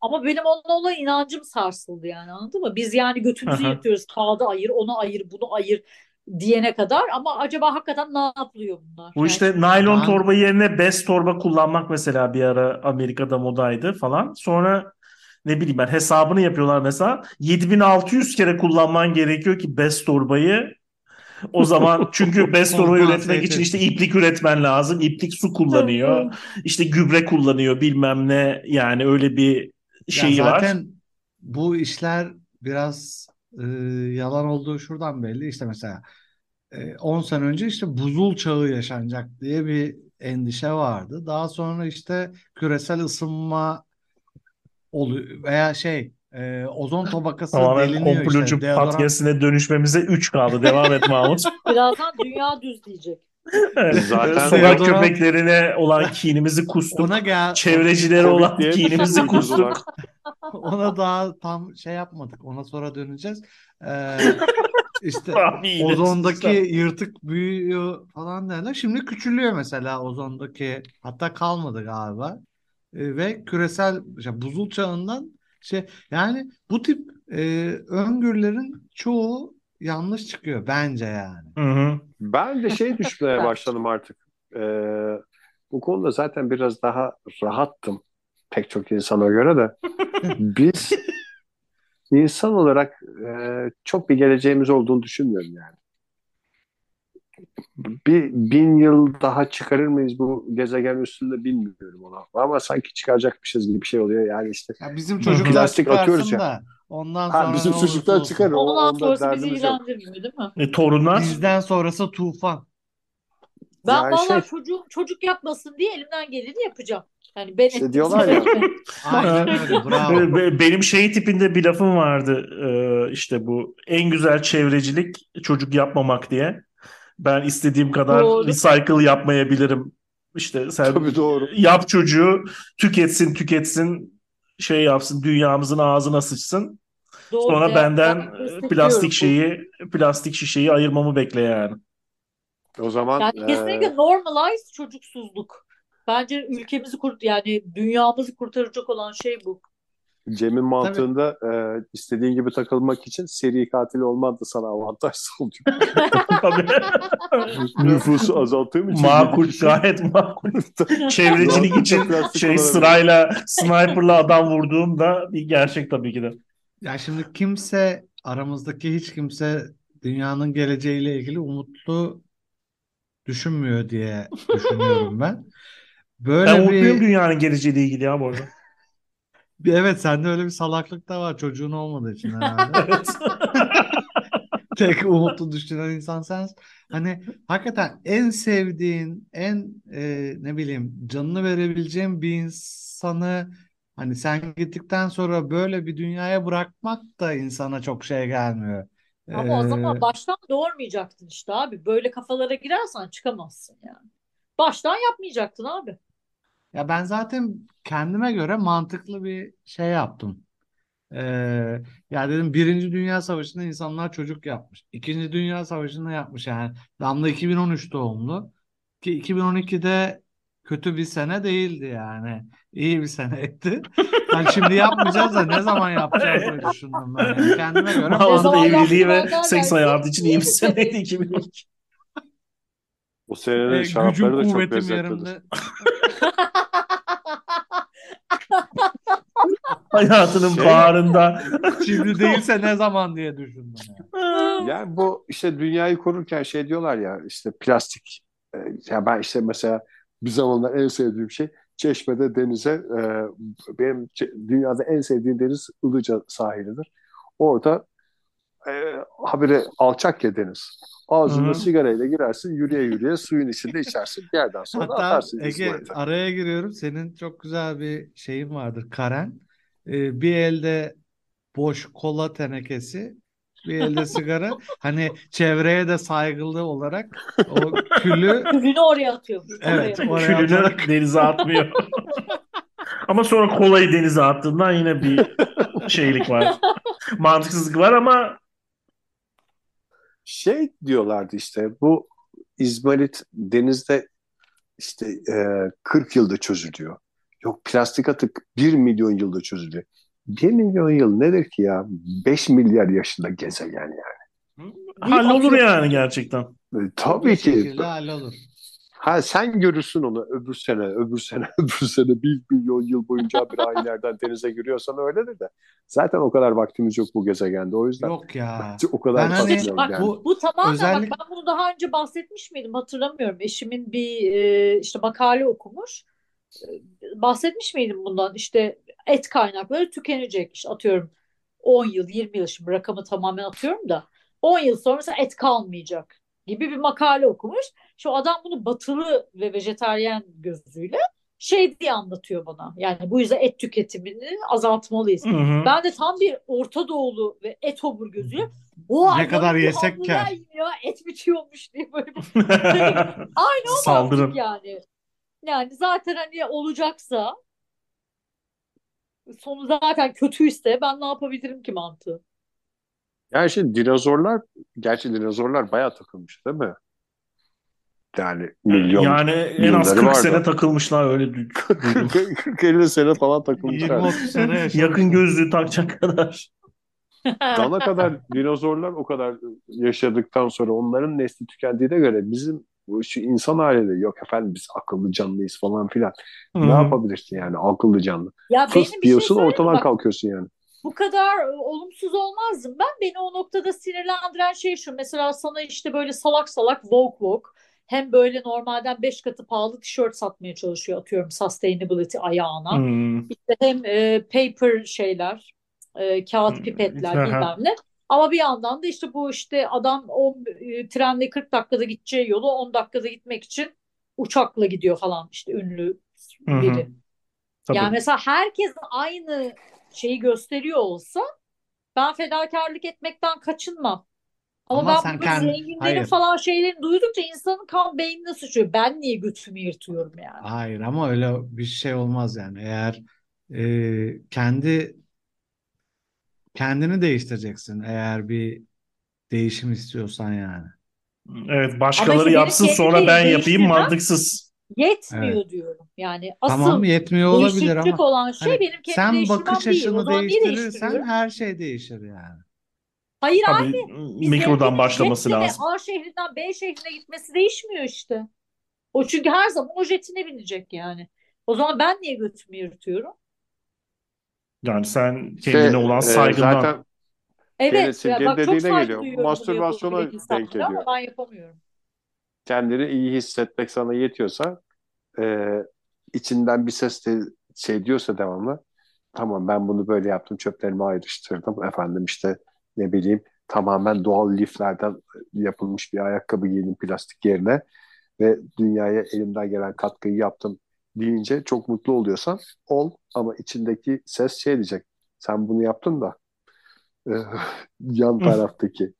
Ama benim onunla olan inancım sarsıldı yani anladın mı? Biz yani götümüzü yırtıyoruz. Kağıdı ayır, onu ayır, bunu ayır diyene kadar ama acaba hakikaten ne yapılıyor bunlar? Bu Yani işte şimdi naylon Ben- torba yerine bez torba kullanmak mesela bir ara Amerika'da modaydı falan. Sonra ne bileyim ben hesabını yapıyorlar mesela. 7600 kere kullanman gerekiyor ki bez torbayı. O zaman çünkü bez torba üretmek için işte iplik üretmen lazım. İplik su kullanıyor. İşte gübre kullanıyor bilmem ne. Yani öyle bir Ya şeyi var. zaten bu işler biraz e, yalan olduğu şuradan belli. İşte mesela 10 sene önce işte buzul çağı yaşanacak diye bir endişe vardı. Daha sonra işte küresel ısınma oluyor veya şey e, ozon tabakası Tamamen deliniyor işte. komplocu Deodorant podcastine dönüşmemize 3 kaldı. Devam et Mahmut. birazdan dünya düz diyecek. Zaten Sokak köpeklerine olan kinimizi kustuk. ona gel Çevrecilere olan kinimizi kustuk. ona daha tam şey yapmadık. Ona sonra döneceğiz. Ee, işte ozondaki yırtık büyüyor falan derler. Şimdi küçülüyor mesela ozondaki hatta kalmadı galiba. Ee, ve küresel işte buzul çağından şey yani bu tip e, öngörülerin çoğu yanlış çıkıyor bence yani. Hı hı. Ben de şey düşünmeye başladım artık. Ee, bu konuda zaten biraz daha rahattım pek çok insana göre de. Biz insan olarak e, çok bir geleceğimiz olduğunu düşünmüyorum yani. Bir bin yıl daha çıkarır mıyız bu gezegen üstünde bilmiyorum ona. Ama sanki çıkaracakmışız gibi bir şey oluyor. Yani işte Ya bizim çocuklar Plastik atıyoruz ya. Da ondan ha, sonra bizim ne olursa çocuklar olsun. çıkar. O, Ondan onda sonrası bizi derdimiz yok. ilgilendirmiyor değil mi? E, torunlar Bizden sonrası tufan. Ben Yani vallahi şey- çocuğum çocuk yapmasın diye elimden geleni yapacağım. Yani ben İşte diyorlar ya. Aynen öyle bravo. Be- be- benim şey tipinde bir lafım vardı Ee, işte bu en güzel çevrecilik çocuk yapmamak diye. Ben istediğim kadar Doğru. recycle yapmayabilirim. İşte sen Tabii doğru. yap çocuğu tüketsin tüketsin şey yapsın dünyamızın ağzına sıçsın. Doğru Sonra de- benden ben e, plastik bu. şeyi, plastik şişeyi ayırmamı bekle yani. O zaman Yani e, kesinlikle normalize çocuksuzluk. Bence ülkemizi kurt yani dünyamızı kurtaracak olan şey bu. Cem'in mantığında e, istediğin gibi takılmak için seri katil olman da sana avantaj sağlıyor. Tabii. Nüfusu azalttığım için. Makul, gayet makul. Çevrecilik için şey sırayla sniperla adam vurduğum da bir gerçek tabii ki de. Ya şimdi kimse aramızdaki hiç kimse dünyanın geleceğiyle ilgili umutlu düşünmüyor diye düşünüyorum ben. Böyle Ben umutluyum bir, dünyanın geleceğiyle ilgili ya bu arada. evet sende öyle bir salaklık da var çocuğun olmadığı için herhalde. Tek umutlu düşünen insan sensin. Hani hakikaten en sevdiğin, en e, ne bileyim canını verebileceğin bir insanı hani sen gittikten sonra böyle bir dünyaya bırakmak da insana çok şey gelmiyor. Ama o Ee, zaman baştan doğurmayacaktın işte abi. Böyle kafalara girersen çıkamazsın yani. Baştan yapmayacaktın abi. Ya ben zaten kendime göre mantıklı bir şey yaptım. Ee, ya dedim Birinci Dünya Savaşı'nda insanlar çocuk yapmış. İkinci Dünya Savaşı'nda yapmış yani. Damla 2013 doğumlu. Ki 2012'de kötü bir sene değildi yani. İyi bir seneydi. Yani şimdi yapmayacağız da ne zaman yapacağız diye düşündüm ben. Yani kendime göre Havalı evliliği ve seks hayatı için iyi bir seneydi seneydi. 2012. O senenin e, şarapları da çok lezzetlidir. Hayatının Şey- bağrında. Şimdi değilse ne zaman diye düşündüm yani. Yani bu işte dünyayı korurken şey diyorlar ya işte plastik. e, Ya ben işte mesela bir zamanlar en sevdiğim şey Çeşme'de denize e, benim dünyada en sevdiğim deniz Ilıca sahilidir. Orada e, habire alçak ya deniz. Ağzına Hı hı. sigarayla girersin yürüye yürüye suyun içinde içersin. Bir yerden sonra Hatta atarsın Ege İzmir'de. araya giriyorum. Senin çok güzel bir şeyin vardır. Karen. Ee, bir elde boş kola tenekesi, bir elde sigara. Hani çevreye de saygılı olarak o külü Külünü oraya atıyormuş. evet oraya. oraya Külünü atarak denize atmıyor. Ama sonra kolayı denize attığından yine bir şeylik var. Mantıksızlık var ama Şey diyorlardı işte bu İzmarit denizde işte e, 40 yılda çözülüyor. Yok plastik atık 1 milyon yılda çözülüyor. 1 milyon yıl nedir ki ya? 5 milyar yaşında gezegen yani. hallolur yani gerçekten. E, tabii bir ki. şekilde hallolur. Ha sen görürsün onu öbür sene, öbür sene, öbür sene 1 milyon yıl boyunca bir aylardan denize giriyorsan öyledir de. Zaten o kadar vaktimiz yok bu gezegende. O yüzden Yok ya. o kadar Ben hani kasmayalım yani. bu Bu tamamen özellik bak ben bunu daha önce bahsetmiş miydim hatırlamıyorum. Eşimin bir e, işte makale okumuş. Bahsetmiş miydim bundan? İşte et kaynakları tükenecek. İşte atıyorum 10 yıl, 20 yıl şimdi rakamı tamamen atıyorum da 10 yıl sonra mesela et kalmayacak gibi bir makale okumuş. Şu adam bunu batılı ve vejetaryen gözüyle şey diye anlatıyor bana. Yani bu yüzden et tüketimini azaltmalıyız. Hı hı. Ben de tam bir Orta Doğulu ve et obur gözüyle Oha, Ne kadar yesek ya et bitiyormuş diye böyle bir aynı o Saldırın. yani. Yani zaten hani olacaksa sonu zaten kötüyse ben ne yapabilirim ki mantığı. Yani şimdi dinozorlar, gerçi dinozorlar bayağı takılmış değil mi? Yani milyon, Yani en az yılları 40 vardı. sene takılmışlar öyle du- duydum. 40-50 sene falan takılmışlar. 20-30 sene yaşamış. Yakın gözlüğü takacak kadar. Dana kadar dinozorlar o kadar yaşadıktan sonra onların nesli tükendiğine göre bizim bu şu insan haliyle yok efendim biz akıllı canlıyız falan filan. Hı Ne yapabilirsin yani akıllı canlı? Ya Fıs benim bir şey diyorsun mi? ortadan Bak, kalkıyorsun yani. bu kadar e, olumsuz olmazdım ben. Beni o noktada sinirlendiren şey şu. Mesela sana işte böyle salak salak Vogue Vogue hem böyle normalden 5 katı pahalı tişört satmaya çalışıyor atıyorum sustainability ayağına. Hı. İşte hem e, paper şeyler, e, kağıt pipetler Aha. bilmem ne. Ama bir yandan da işte bu işte adam o e, trenle 40 dakikada gideceği yolu 10 dakikada gitmek için uçakla gidiyor falan işte ünlü Hı hı. biri. Tabii. Yani mesela herkes aynı şeyi gösteriyor olsa ben fedakarlık etmekten kaçınmam. Ama, Ama ben bu kend- zenginlerin hayır. falan şeylerini duydukça insanın kan beynine sıçrıyor. Ben niye götümü yırtıyorum yani? Hayır ama öyle bir şey olmaz yani. Eğer e, kendi kendini değiştireceksin eğer bir değişim istiyorsan yani. Evet başkaları işte yapsın sonra ben yapayım mantıksız. yetmiyor Evet. diyorum. Yani Tamam asıl yetmiyor olabilir ama olan şey hani benim kendi sen bakış açını değiştirirsen her şey değişir yani. Hayır abi Tabii mikrodan başlaması lazım. A şehrinden B şehrine gitmesi değişmiyor işte. O çünkü her zaman o jetine binecek yani. O zaman ben niye götümü yırtıyorum? Yani sen İşte kendine olan e, saygından. zaten gene Evet ya bak çok dediğine saygı geliyor. duyuyorum Mastürbasyona denk insanlara geliyor. ama ben yapamıyorum. Kendini iyi hissetmek sana yetiyorsa e, içinden bir ses de şey diyorsa devamlı tamam ben bunu böyle yaptım çöplerimi ayrıştırdım efendim işte ne bileyim tamamen doğal liflerden yapılmış bir ayakkabı giydim plastik yerine ve dünyaya elimden gelen katkıyı yaptım deyince çok mutlu oluyorsan ol ama içindeki ses şey diyecek sen bunu yaptın da e, yan taraftaki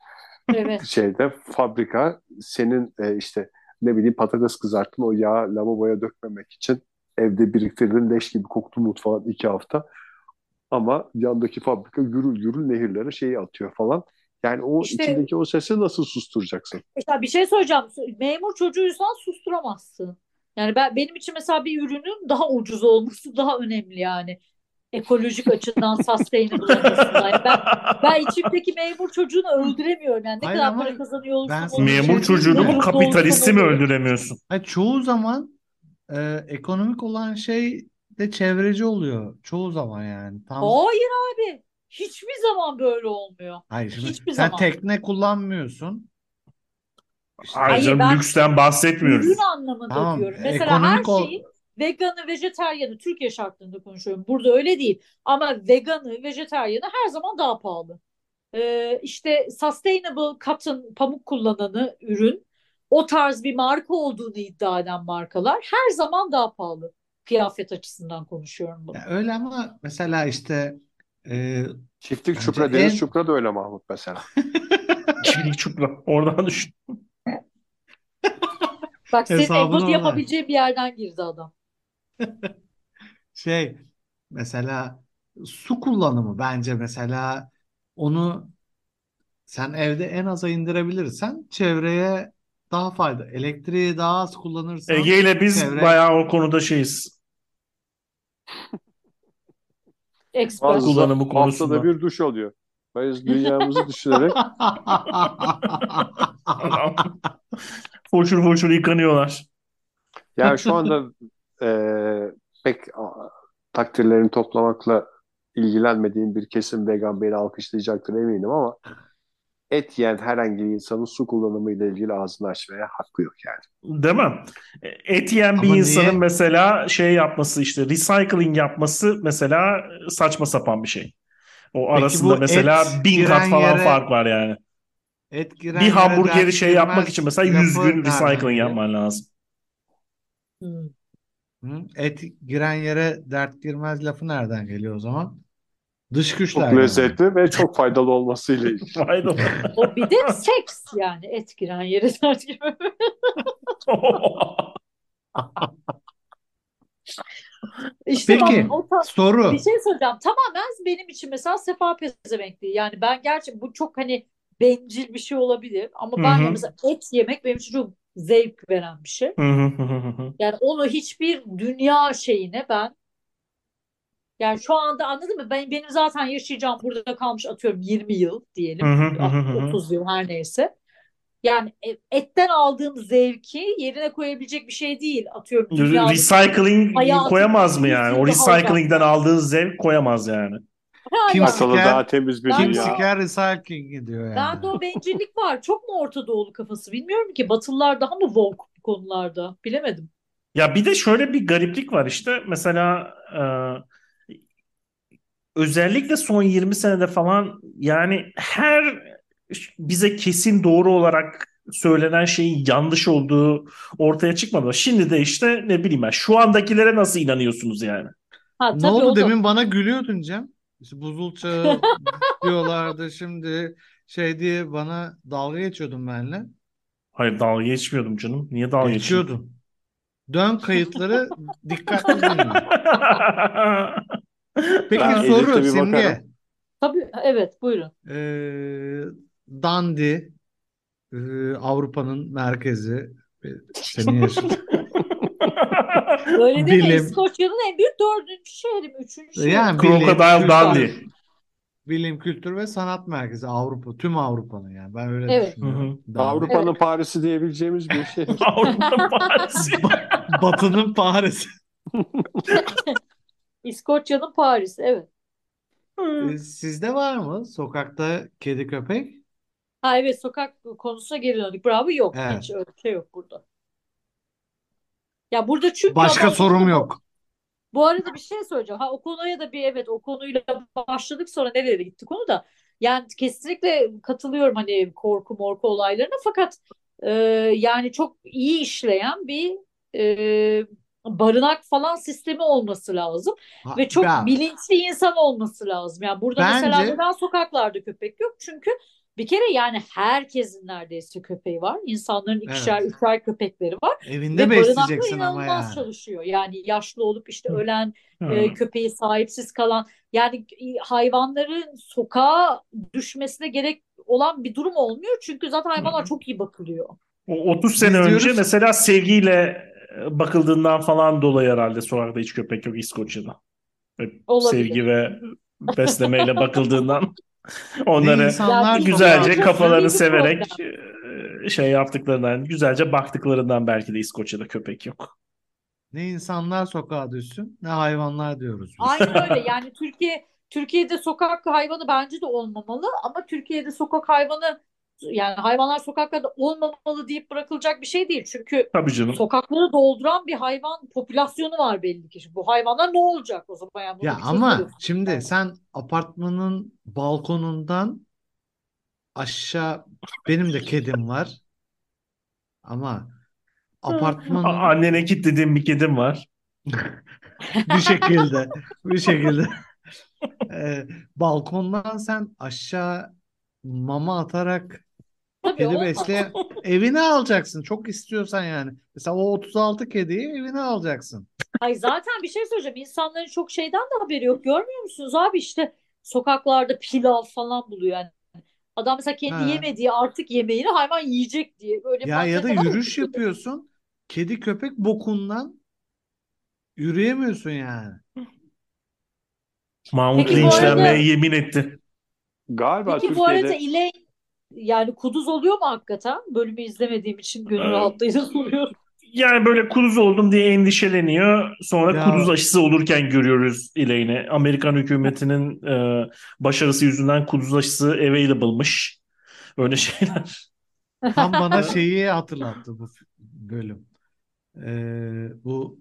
Evet. şeyde fabrika senin e, işte ne bileyim patates kızarttın o yağı lavaboya dökmemek için evde biriktirdin leş gibi koktu mutfağın iki hafta ama yandaki fabrika gürül gürül nehirlere şeyi atıyor falan. Yani o İşte içindeki o sesi nasıl susturacaksın? işte bir şey söyleyeceğim. Memur çocuğuysan susturamazsın. Yani ben benim için mesela bir ürünün daha ucuz olması daha önemli yani. Ekolojik açıdan sustainable. Yani ben ben içimdeki memur çocuğunu öldüremiyorum. Yani ne Hayır kadar ama para kazanıyor olursam ben şey Memur diyeyim çocuğunu mu kapitalisti mi öldüremiyorsun? Hayır, çoğu zaman e, ekonomik olan şey de çevreci oluyor. Çoğu zaman yani. Tam Hayır abi. Hiçbir zaman böyle olmuyor. hayır şimdi Hiçbir sen zaman. tekne kullanmıyorsun. Hayır Hayır canım ben lüksten bahsetmiyoruz. ürün anlamında tamam diyorum. Mesela her ekonomik ol şeyin veganı, vejetaryenı Türkiye şartlarında konuşuyorum. Burada öyle değil. Ama veganı, vejetaryenı her zaman daha pahalı. Ee, işte sustainable cotton pamuk kullananı ürün o tarz bir marka olduğunu iddia eden markalar her zaman daha pahalı. Kıyafet açısından konuşuyorum bunu. Ya öyle ama mesela işte e, Çiftlik çupra, deniz en çupra da öyle Mahmut mesela. Çiftlik çupra. Oradan düşün. Bak senin hesabını empati oradan. yapabileceğin bir yerden girdi adam. Şey mesela su kullanımı bence mesela onu sen evde en aza indirebilirsen çevreye daha fayda. Elektriği daha az kullanırsan Ege ile biz çevre bayağı o konuda şeyiz. Expert. Kullanımı haftada konusunda. bir duş alıyor. Biz dünyamızı düşünerek Foşur foşur yıkanıyorlar. yani şu anda e, pek a, takdirlerini toplamakla ilgilenmediğim bir kesim vegan beni alkışlayacaktır eminim ama et yiyen herhangi bir insanın su kullanımıyla ilgili ağzını açmaya hakkı yok yani. Değil mi? Et yiyen bir Ama insanın niye? mesela şey yapması işte recycling yapması mesela saçma sapan bir şey. O Peki arasında mesela et bin kat falan yere fark var yani. et giren Bir hamburgeri şey yapmak için girmez mesela 100 lafı gün recycling yapman lazım. Hmm. Hı? Et giren yere dert girmez lafı nereden geliyor o zaman? Dış Çok güçlerden mi? lezzetli ve çok faydalı olmasıyla ilgili. Faydalı. O bir de seks yani et giren yere dert gibi. İşte bak Peki o ta- bir soru. şey söyleyeceğim. Tamamen benim için mesela sefa pezevenkliği. Yani ben gerçi bu çok hani bencil bir şey olabilir ama ben ya hı. mesela et yemek benim için çok zevk veren bir şey. Hı hı hı hı hı. Yani onu hiçbir dünya şeyine ben yani şu anda anladın mı? Ben benim zaten yaşayacağım burada kalmış atıyorum 20 yıl diyelim. hı hı hı. 30 yıl her neyse. Yani e- etten aldığım zevki yerine koyabilecek bir şey değil. Atıyorum Recycling koyamaz mı 100 yani? O recycling'den aldığı zevk koyamaz yani. Kim yani siker daha temiz bir ben kim de dünya. siker recycling diyor bende yani. o bencillik var. Çok mu Orta Doğulu kafası bilmiyorum ki. Batılılar daha mı woke bu konularda? Bilemedim. Ya bir de şöyle bir gariplik var işte. Mesela e, özellikle son 20 senede falan yani her bize kesin doğru olarak söylenen şeyin yanlış olduğu ortaya çıkmadı. Şimdi de işte ne bileyim ben şu andakilere nasıl inanıyorsunuz yani? Ha Ne tabii oldu o da demin bana gülüyordun Cem. İşte buzul çağı diyorlardı şimdi şey diye bana dalga geçiyordun benimle. Hayır dalga geçmiyordum canım. Niye dalga? Geçiyordun. Dön kayıtları dikkatli dinle. Peki Ben soru Simge. bakarım. Tabii evet buyurun. Ee, Dundee, e, Avrupa'nın merkezi. E, Senin yaşın. Öyle değil mi? Bilim. İskoçya'nın en büyük dördüncü şehri mi? Üçüncü şehri mi? Yani Crocodile Dundee. bilim, kültür ve sanat merkezi Avrupa. Tüm Avrupa'nın yani. Ben öyle Evet. düşünüyorum. Dundee. Avrupa'nın Evet. Paris'i diyebileceğimiz bir şehir. Avrupa Paris'i. Batı'nın Paris'i. İskoçya'nın Paris'i evet. Ee, Sizde var mı sokakta kedi köpek? Ha evet sokak konusuna geri döndük. Bravo yok. Evet. Hiç öyle şey yok burada. Ya burada çünkü Başka ama- sorum yok. Bu arada bir şey söyleyeceğim. Ha o konuya da bir evet o konuyla başladık sonra nereye gitti konu da. Yani kesinlikle katılıyorum hani korku morku olaylarına fakat e, yani çok iyi işleyen bir e, barınak falan sistemi olması lazım Ha, ve çok ya, bilinçli insan olması lazım. Yani burada mesela Bence- neden sokaklarda köpek yok? Çünkü bir kere yani herkesin neredeyse köpeği var. İnsanların ikişer, Evet. üçer köpekleri var. evinde Ve barınaklar besleyeceksin ama inanılmaz yani. çalışıyor. Yani yaşlı olup işte ölen Hı. e, köpeği sahipsiz kalan yani e, hayvanların sokağa düşmesine gerek olan bir durum olmuyor. Çünkü zaten hayvanlar Hı. çok iyi bakılıyor. O 30 sene Biz önce diyoruz- mesela sevgiyle e, bakıldığından falan dolayı herhalde sokakta hiç köpek yok İskoçya'da. Hep Olabilir. sevgi ve beslemeyle bakıldığından onları insanlar güzelce kafalarını severek e, şey yaptıklarından, güzelce baktıklarından belki de İskoçya'da köpek yok. Ne insanlar sokağa düşsün, ne hayvanlar diyoruz biz. Aynen öyle. Yani Türkiye Türkiye'de sokak hayvanı bence de olmamalı ama Türkiye'de sokak hayvanı yani hayvanlar sokaklarda olmamalı deyip bırakılacak bir şey değil. Çünkü Tabii canım. sokakları dolduran bir hayvan popülasyonu var belli ki. Bu hayvanlar ne olacak o zaman? Yani Ya ama şimdi sen apartmanın balkonundan aşağı benim de kedim var. Ama A- apartmanın Annene kilitlediğim bir kedim var. bir şekilde bir şekilde e, balkondan sen aşağı mama atarak Tabii kedi olmaz. besle evine alacaksın çok istiyorsan yani. Mesela o 36 kediyi evine alacaksın. Ay zaten bir şey söyleyeceğim. İnsanların çok şeyden de haberi yok. Görmüyor musunuz abi işte sokaklarda pilav falan buluyor yani. Adam mesela kendi Ha. yemediği artık yemeğini hayvan yiyecek diye böyle Ya ya da falan yürüyüş yapıyorsun. Kedi köpek bokundan yürüyemiyorsun yani. Mahmut Peki bu linçlenmeye arada- yemin etti. Galiba Peki bu arada Türkiye'de ile yani kuduz oluyor mu hakikaten? Bölümü izlemediğim için gönül Evet. rahatlığıyla soruyorum. Yani böyle kuduz oldum diye endişeleniyor. Sonra Ya- kuduz aşısı olurken görüyoruz Elaine'i. Amerikan hükümetinin e, başarısı yüzünden kuduz aşısı available'mış. Öyle şeyler. Tam bana şeyi hatırlattı bu bölüm. Ee, bu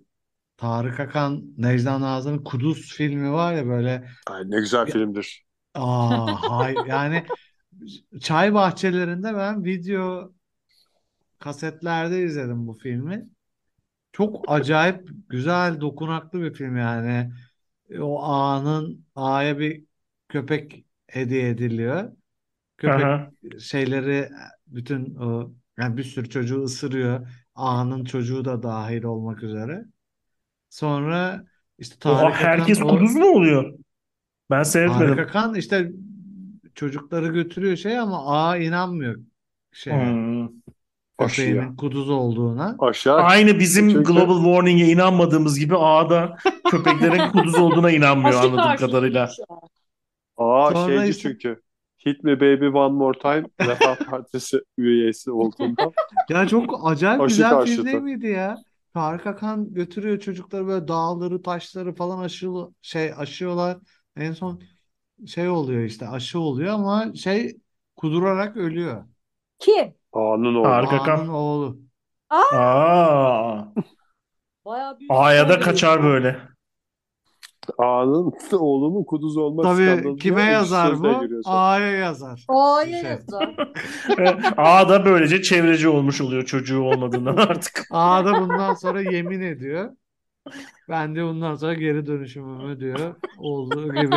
Tarık Akan, Necla Nazır'ın Kuduz filmi var ya böyle Ay, ne güzel filmdir. aa hay yani çay bahçelerinde ben video kasetlerde izledim bu filmi. Çok acayip güzel dokunaklı bir film yani. O ağanın ağaya bir köpek hediye ediliyor. Köpek Aha. şeyleri bütün o yani bir sürü çocuğu ısırıyor. Ağanın çocuğu da dahil olmak üzere. Sonra işte Oha, Tarık Akan herkes o kuduz mu oluyor? Ben Tarık seyretmedim. Akan işte çocukları götürüyor şey ama ağa inanmıyor şeye Hmm. köpeğinin kuduz olduğuna. Aşağı Aynı bizim Çünkü- global warning'e inanmadığımız gibi ağda köpeklerin kuduz olduğuna inanmıyor Aşı anladığım kadarıyla. Aa Sonra şeyci işte- çünkü. Hit Me Baby One More Time Refah Partisi üyesi olduğunda Ya çok acayip Aşı güzel karşıtı. film değil miydi ya? Tarık Akan götürüyor çocukları böyle dağları taşları falan aşı şey aşıyorlar. En son şey oluyor işte aşı oluyor ama şey kudurarak ölüyor. Kim? Ağa'nın oğlu. Akan. Ağanın oğlu. Aa, Bayağı büyük A'ya da kaçar böyle. Ağa'nın oğlunun kuduz olma Tabii kime yazar bu? giriyorsun. A'ya yazar. A'ya Şey. yazar. A da böylece çevreci olmuş oluyor çocuğu olmadığından artık. A da bundan sonra yemin ediyor. Ben de bundan sonra geri dönüşümümü diyor. Olduğu gibi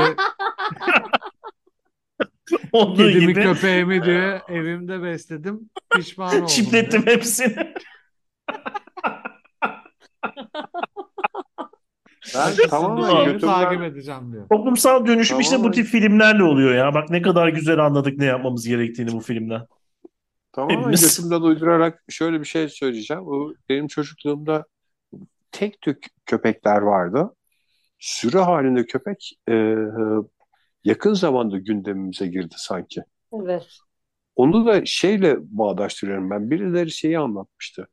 Olduğu kedimi gibi köpeğimi diyor evimde besledim. Pişman oldum çiplettim diyor. hepsini. Ben tamamen takip edeceğim diyor. Toplumsal dönüşüm işte bu Tamamen. tip filmlerle oluyor ya. Bak ne kadar güzel anladık ne yapmamız gerektiğini bu filmden. tamamen Hepimiz. götümden uydurarak şöyle bir şey söyleyeceğim. Bu benim çocukluğumda tek tük köpekler vardı. Sürü halinde köpek e, yakın zamanda gündemimize girdi sanki. Evet. Onu da şeyle bağdaştırıyorum ben. Birileri şeyi anlatmıştı.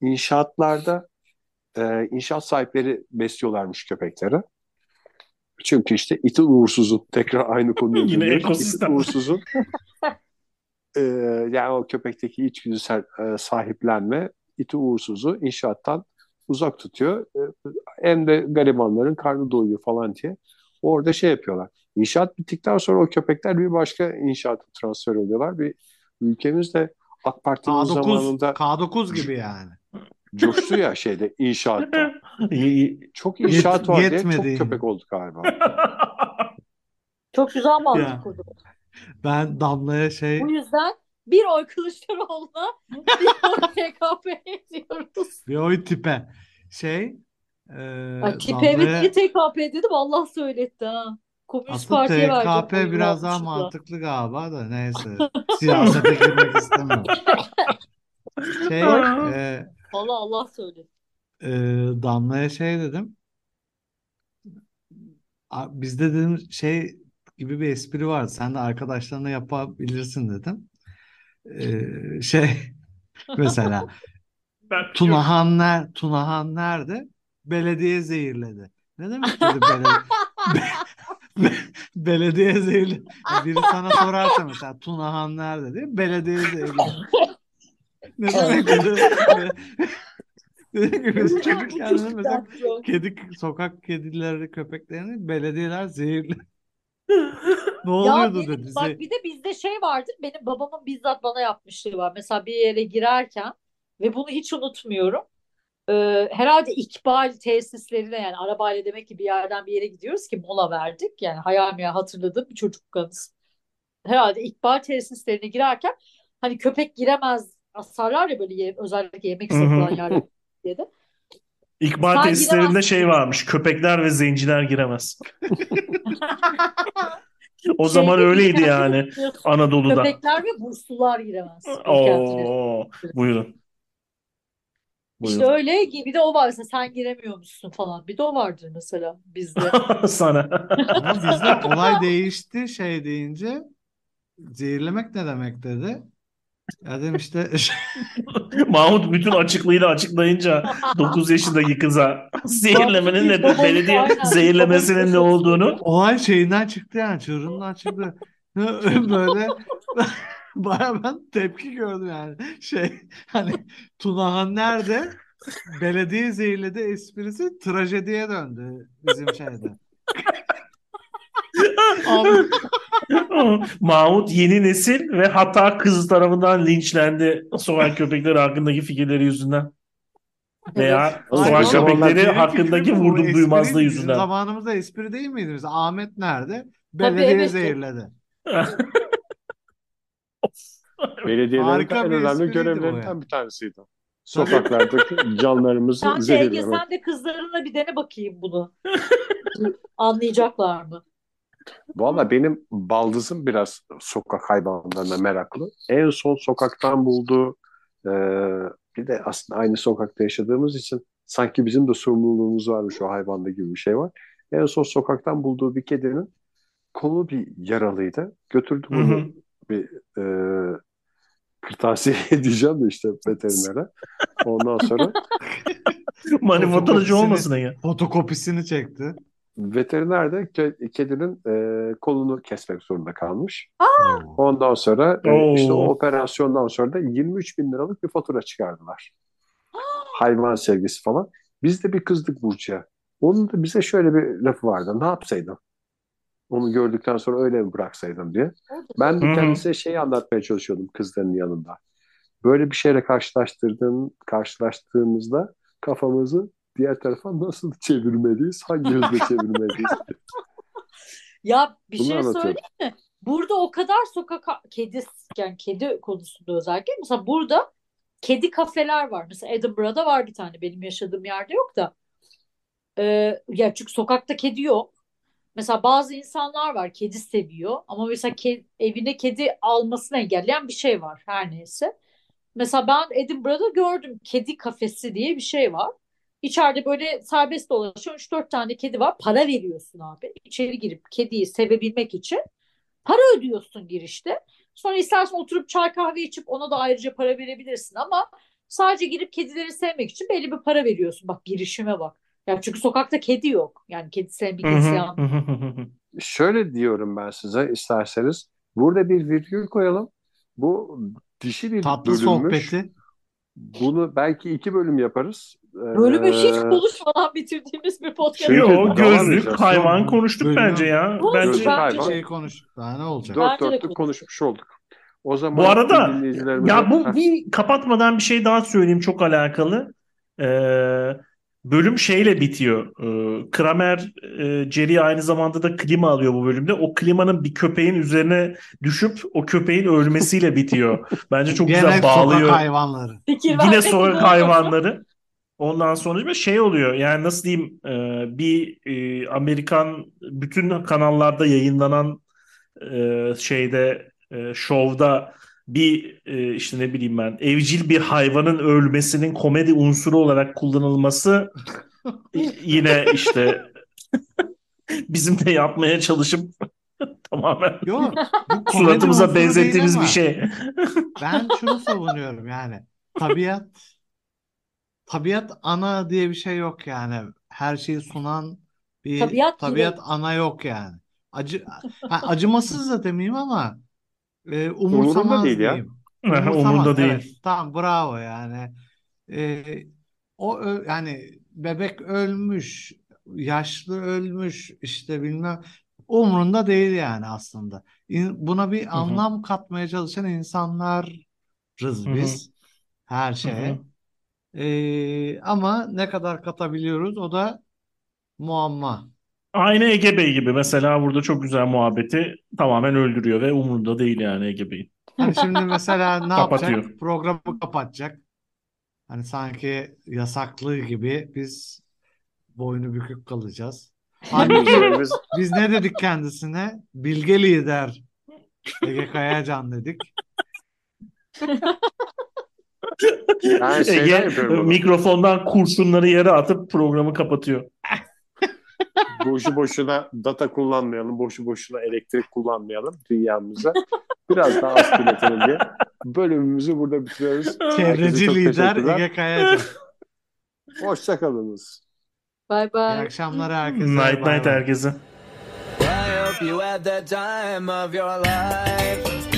İnşaatlarda e, inşaat sahipleri besliyorlarmış köpekleri. Çünkü işte itin uğursuzun tekrar aynı konuya Yine ekosistem. İtin uğursuzun e, yani o köpekteki içgüdüsel e, sahiplenme iti uğursuzu inşaattan uzak tutuyor. E, hem de garibanların karnı doyuyor falan diye. Orada şey yapıyorlar. İnşaat bittikten sonra o köpekler bir başka inşaata transfer oluyorlar. Bir ülkemizde AK Parti'nin K9, zamanında K9 gibi yani. coştu ya şeyde inşaatta. İyi- Çok inşaat var diye yetmedi. çok köpek oldu galiba. Çok güzel mantık Ya. kurdum. Ben Damla'ya şey Bu yüzden bir oy Kılıçdaroğlu'na bir oy TKP'ye diyoruz. bir oy tipe şey Ay, evet Damla'ya niye TKP dedim Allah söyletti ha. Komünist Asıl Parti'ye vereceğim TKP oyumu biraz daha yanlışlıkla. mantıklı galiba da neyse. Siyasete girmek istemiyorum. Şey e, Allah Allah söyledi. e, Damla'ya şey dedim. A- Bizde dedim şey gibi bir espri vardı. Sen de arkadaşlarına yapabilirsin dedim. E, şey mesela Ben Tunahan, ner Tunahan nerede? Belediye zehirledi. Ne demek dedi belediye? Be- belediye zehirli. Ya Biri sana sorarsa mesela Tunahan nerede diye belediye zehirli. Ne demek dedi? Dediğim gibi biz çocukken mesela kedi, sokak kedileri, köpeklerini belediyeler zehirli. Ne Ya oluyordu benim, dedi. bak bir de bizde şey vardır. Benim babamın bizzat bana yapmışlığı var. Mesela bir yere girerken ve bunu hiç unutmuyorum. Ee, herhalde İkbal tesislerine yani arabayla demek ki bir yerden bir yere gidiyoruz ki mola verdik. Yani hayal meyal hatırladığım bir çocukluk anısı. Herhalde İkbal tesislerine girerken hani köpek giremez asarlar ya böyle ye- özellikle yemek satılan yerler diye de. İkbal Sen giremezsin. şey varmış. Köpekler ve zenciler giremez. O Şeyde zaman öyleydi yani Anadolu'da. Köpekler ve burslular giremez. Oo, buyurun. İşte Buyurun. öyle bir de o var mesela sen giremiyormuşsun falan. Bir de o vardır mesela bizde. Sana. Ama bizde olay değişti şey deyince zehirlemek ne demek dedi. Ya dedim işte Mahmut bütün açıklığıyla açıklayınca 9 yaşındaki kıza zehirlemenin ne, belediye zehirlemesinin ne olduğunu olay şeyinden çıktı yani çığırından çıktı. Böyle baya ben tepki gördüm yani. Şey hani Tunahan nerede? Belediye zehirledi esprisi trajediye döndü bizim şeyde. Abi, Mahmut yeni nesil ve hatta kız tarafından linçlendi sokak köpekleri hakkındaki fikirleri yüzünden. Veya Evet. sokak köpekleri hakkındaki vurdum duymazlığı yüzünden. zamanımızda espri değil miydi? Ahmet nerede? Belediye evet. zehirledi. Belediyelerin Harika en bir önemli espriydi bu ya. görevlerinden bir tanesiydi. Sokaklardaki canlarımızı Sen de Ege zehirlemek. sen de kızlarına bir dene bakayım bunu. Anlayacaklar mı? Valla benim baldızım biraz sokak hayvanlarına meraklı. En son sokaktan bulduğu e, bir de aslında aynı sokakta yaşadığımız için sanki bizim de sorumluluğumuz varmış o hayvanda gibi bir şey var. En son sokaktan bulduğu bir kedinin kolu bir yaralıydı. Götürdü Hı bunu. Bir e, kırtasiye diyeceğim de işte veterinere. Ondan sonra Manifaturacı olmasın ya. Fotokopisini çekti. veteriner de ke- kedinin e, kolunu kesmek zorunda kalmış. Oo. Ondan sonra e, işte o operasyondan sonra da 23 bin liralık bir fatura çıkardılar. Hayvan sevgisi falan. Biz de bir kızdık Burcu'ya. Onun da bize şöyle bir lafı vardı. Ne yapsaydım? Onu gördükten sonra öyle mi bıraksaydım diye. Ben de kendisine şeyi anlatmaya çalışıyordum kızların yanında. Böyle bir şeyle karşılaştırdığım, karşılaştığımızda kafamızı diğer tarafa nasıl çevirmeliyiz? Hangi hızla çevirmeliyiz? Ya bir Bunu şey anlatıyorum. söyleyeyim mi? Burada o kadar sokak kedi yani kedi konusunda özellikle mesela burada kedi kafeler var. Mesela Edinburgh'da var bir tane. Benim yaşadığım yerde yok da. Ee, ya çünkü sokakta kedi yok. Mesela bazı insanlar var kedi seviyor ama mesela ke- evine kedi almasını engelleyen bir şey var her neyse. Mesela ben Edinburgh'da gördüm kedi kafesi diye bir şey var. İçeride böyle serbest dolaşan 3-4 tane kedi var. Para veriyorsun abi. İçeri girip kediyi sevebilmek için para ödüyorsun girişte. Sonra istersen oturup çay kahve içip ona da ayrıca para verebilirsin ama sadece girip kedileri sevmek için belli bir para veriyorsun. Bak girişime bak. Ya çünkü sokakta kedi yok. Yani kedi hı. Şöyle diyorum ben size isterseniz. Burada bir virgül koyalım. Bu dişi bir Tatlı bölümmüş. sohbeti. Bunu belki iki bölüm yaparız. Bölümü hiç Ee, konuşmadan bitirdiğimiz bir podcast. Çünkü Yo devam gözlük edeceğiz. hayvan konuştuk Bölüm- bence ya. Bence Gözlük hayvan. Şey konuştuk daha ne olacak? Dört Bence de dörtlük konuştuk. konuşmuş olduk. O zaman Bu arada dinleyicilerimize- ya bu bir kapatmadan bir şey daha söyleyeyim çok alakalı. Ee, bölüm şeyle bitiyor. Ee, Kramer e, Jerry aynı zamanda da klima alıyor bu bölümde. O klimanın bir köpeğin üzerine düşüp o köpeğin ölmesiyle bitiyor. Bence çok güzel sokak bağlıyor. hayvanları. Fikir Yine sokak hayvanları. Ondan sonra bir şey oluyor. Yani nasıl diyeyim e, bir e, Amerikan bütün kanallarda yayınlanan e, şeyde e, şovda bir e, işte ne bileyim ben evcil bir hayvanın ölmesinin komedi unsuru olarak kullanılması yine işte bizim de yapmaya çalışıp tamamen Yok bu suratımıza benzettiğimiz bir şey. Ben şunu savunuyorum yani. Tabiat tabiat ana diye bir şey yok yani. Her şeyi sunan bir Tabiat tabiat ana yok yani. Acı ha, acımasız da demeyeyim ama e, Umurunda umursamaz değil ya. diyeyim. Umurunda Umursamaz değil. evet. Tamam bravo yani. E, o ö- yani bebek ölmüş, yaşlı ölmüş işte bilmem umurunda değil yani aslında. İn- Buna bir hı. anlam katmaya çalışan insanlarız Hı hı. biz her Hı şeye. hı. E, ama ne kadar katabiliyoruz o da muamma. Aynı Ege Bey gibi mesela burada çok güzel muhabbeti tamamen öldürüyor ve umurunda değil yani Ege Bey'in. Hani şimdi mesela ne Kapatıyor. yapacak? Programı kapatacak. Hani sanki yasaklı gibi biz boynu bükük kalacağız. Halbuki Dinleyicilerimiz biz ne dedik kendisine? Bilge lider Ege Kayacan dedik. Ben şeyden Ege yapıyorum bunu. mikrofondan kurşunları yere atıp programı kapatıyor. Boşu boşuna data kullanmayalım, boşu boşuna elektrik kullanmayalım dünyamıza. Biraz daha az tüketelim diye. Bölümümüzü burada bitiriyoruz. Çevreci lider. Ege Kayacan. Hoşçakalınız. Bye İyi bye. akşamlar herkese. Night Bay night bay. herkese. I hope you had the time of your life.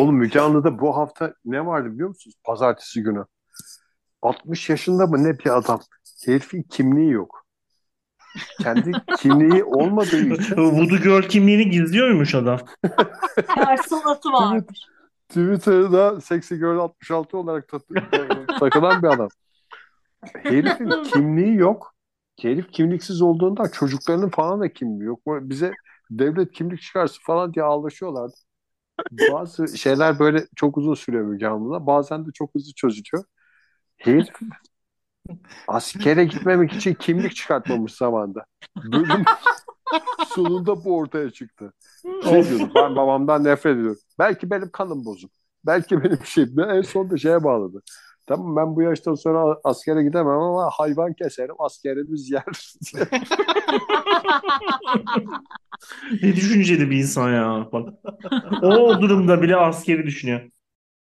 Oğlum Müge Anlı'da bu hafta ne vardı biliyor musunuz? Pazartesi günü. 60 yaşında mı ne bir adam. Herifin kimliği yok. Kendi kimliği olmadığı için Voodoo Girl kimliğini gizliyormuş adam. Personası varmış. Twitter'da Sexy Girl 66 olarak ta- takılan bir adam. Herifin kimliği yok. Herif kimliksiz olduğunda çocuklarının falan da kimliği yok. Bize devlet kimlik çıkarsın falan diye ağlaşıyorlardı. Bazı şeyler böyle çok uzun sürüyor Müge Anlı'da. Bazen de çok hızlı çözülüyor. Herif askere gitmemek için kimlik çıkartmamış zamanda. Bölüm sonunda bu ortaya çıktı. Şey diyordu, ben babamdan nefret ediyorum. Belki benim kanım bozuk. Belki benim şeyim. En sonunda şeye bağladı. Tamam ben bu yaştan sonra askere gidemem ama hayvan keserim askerimiz yer. Ne düşünceli bir insan ya. Bak. O durumda bile askeri düşünüyor.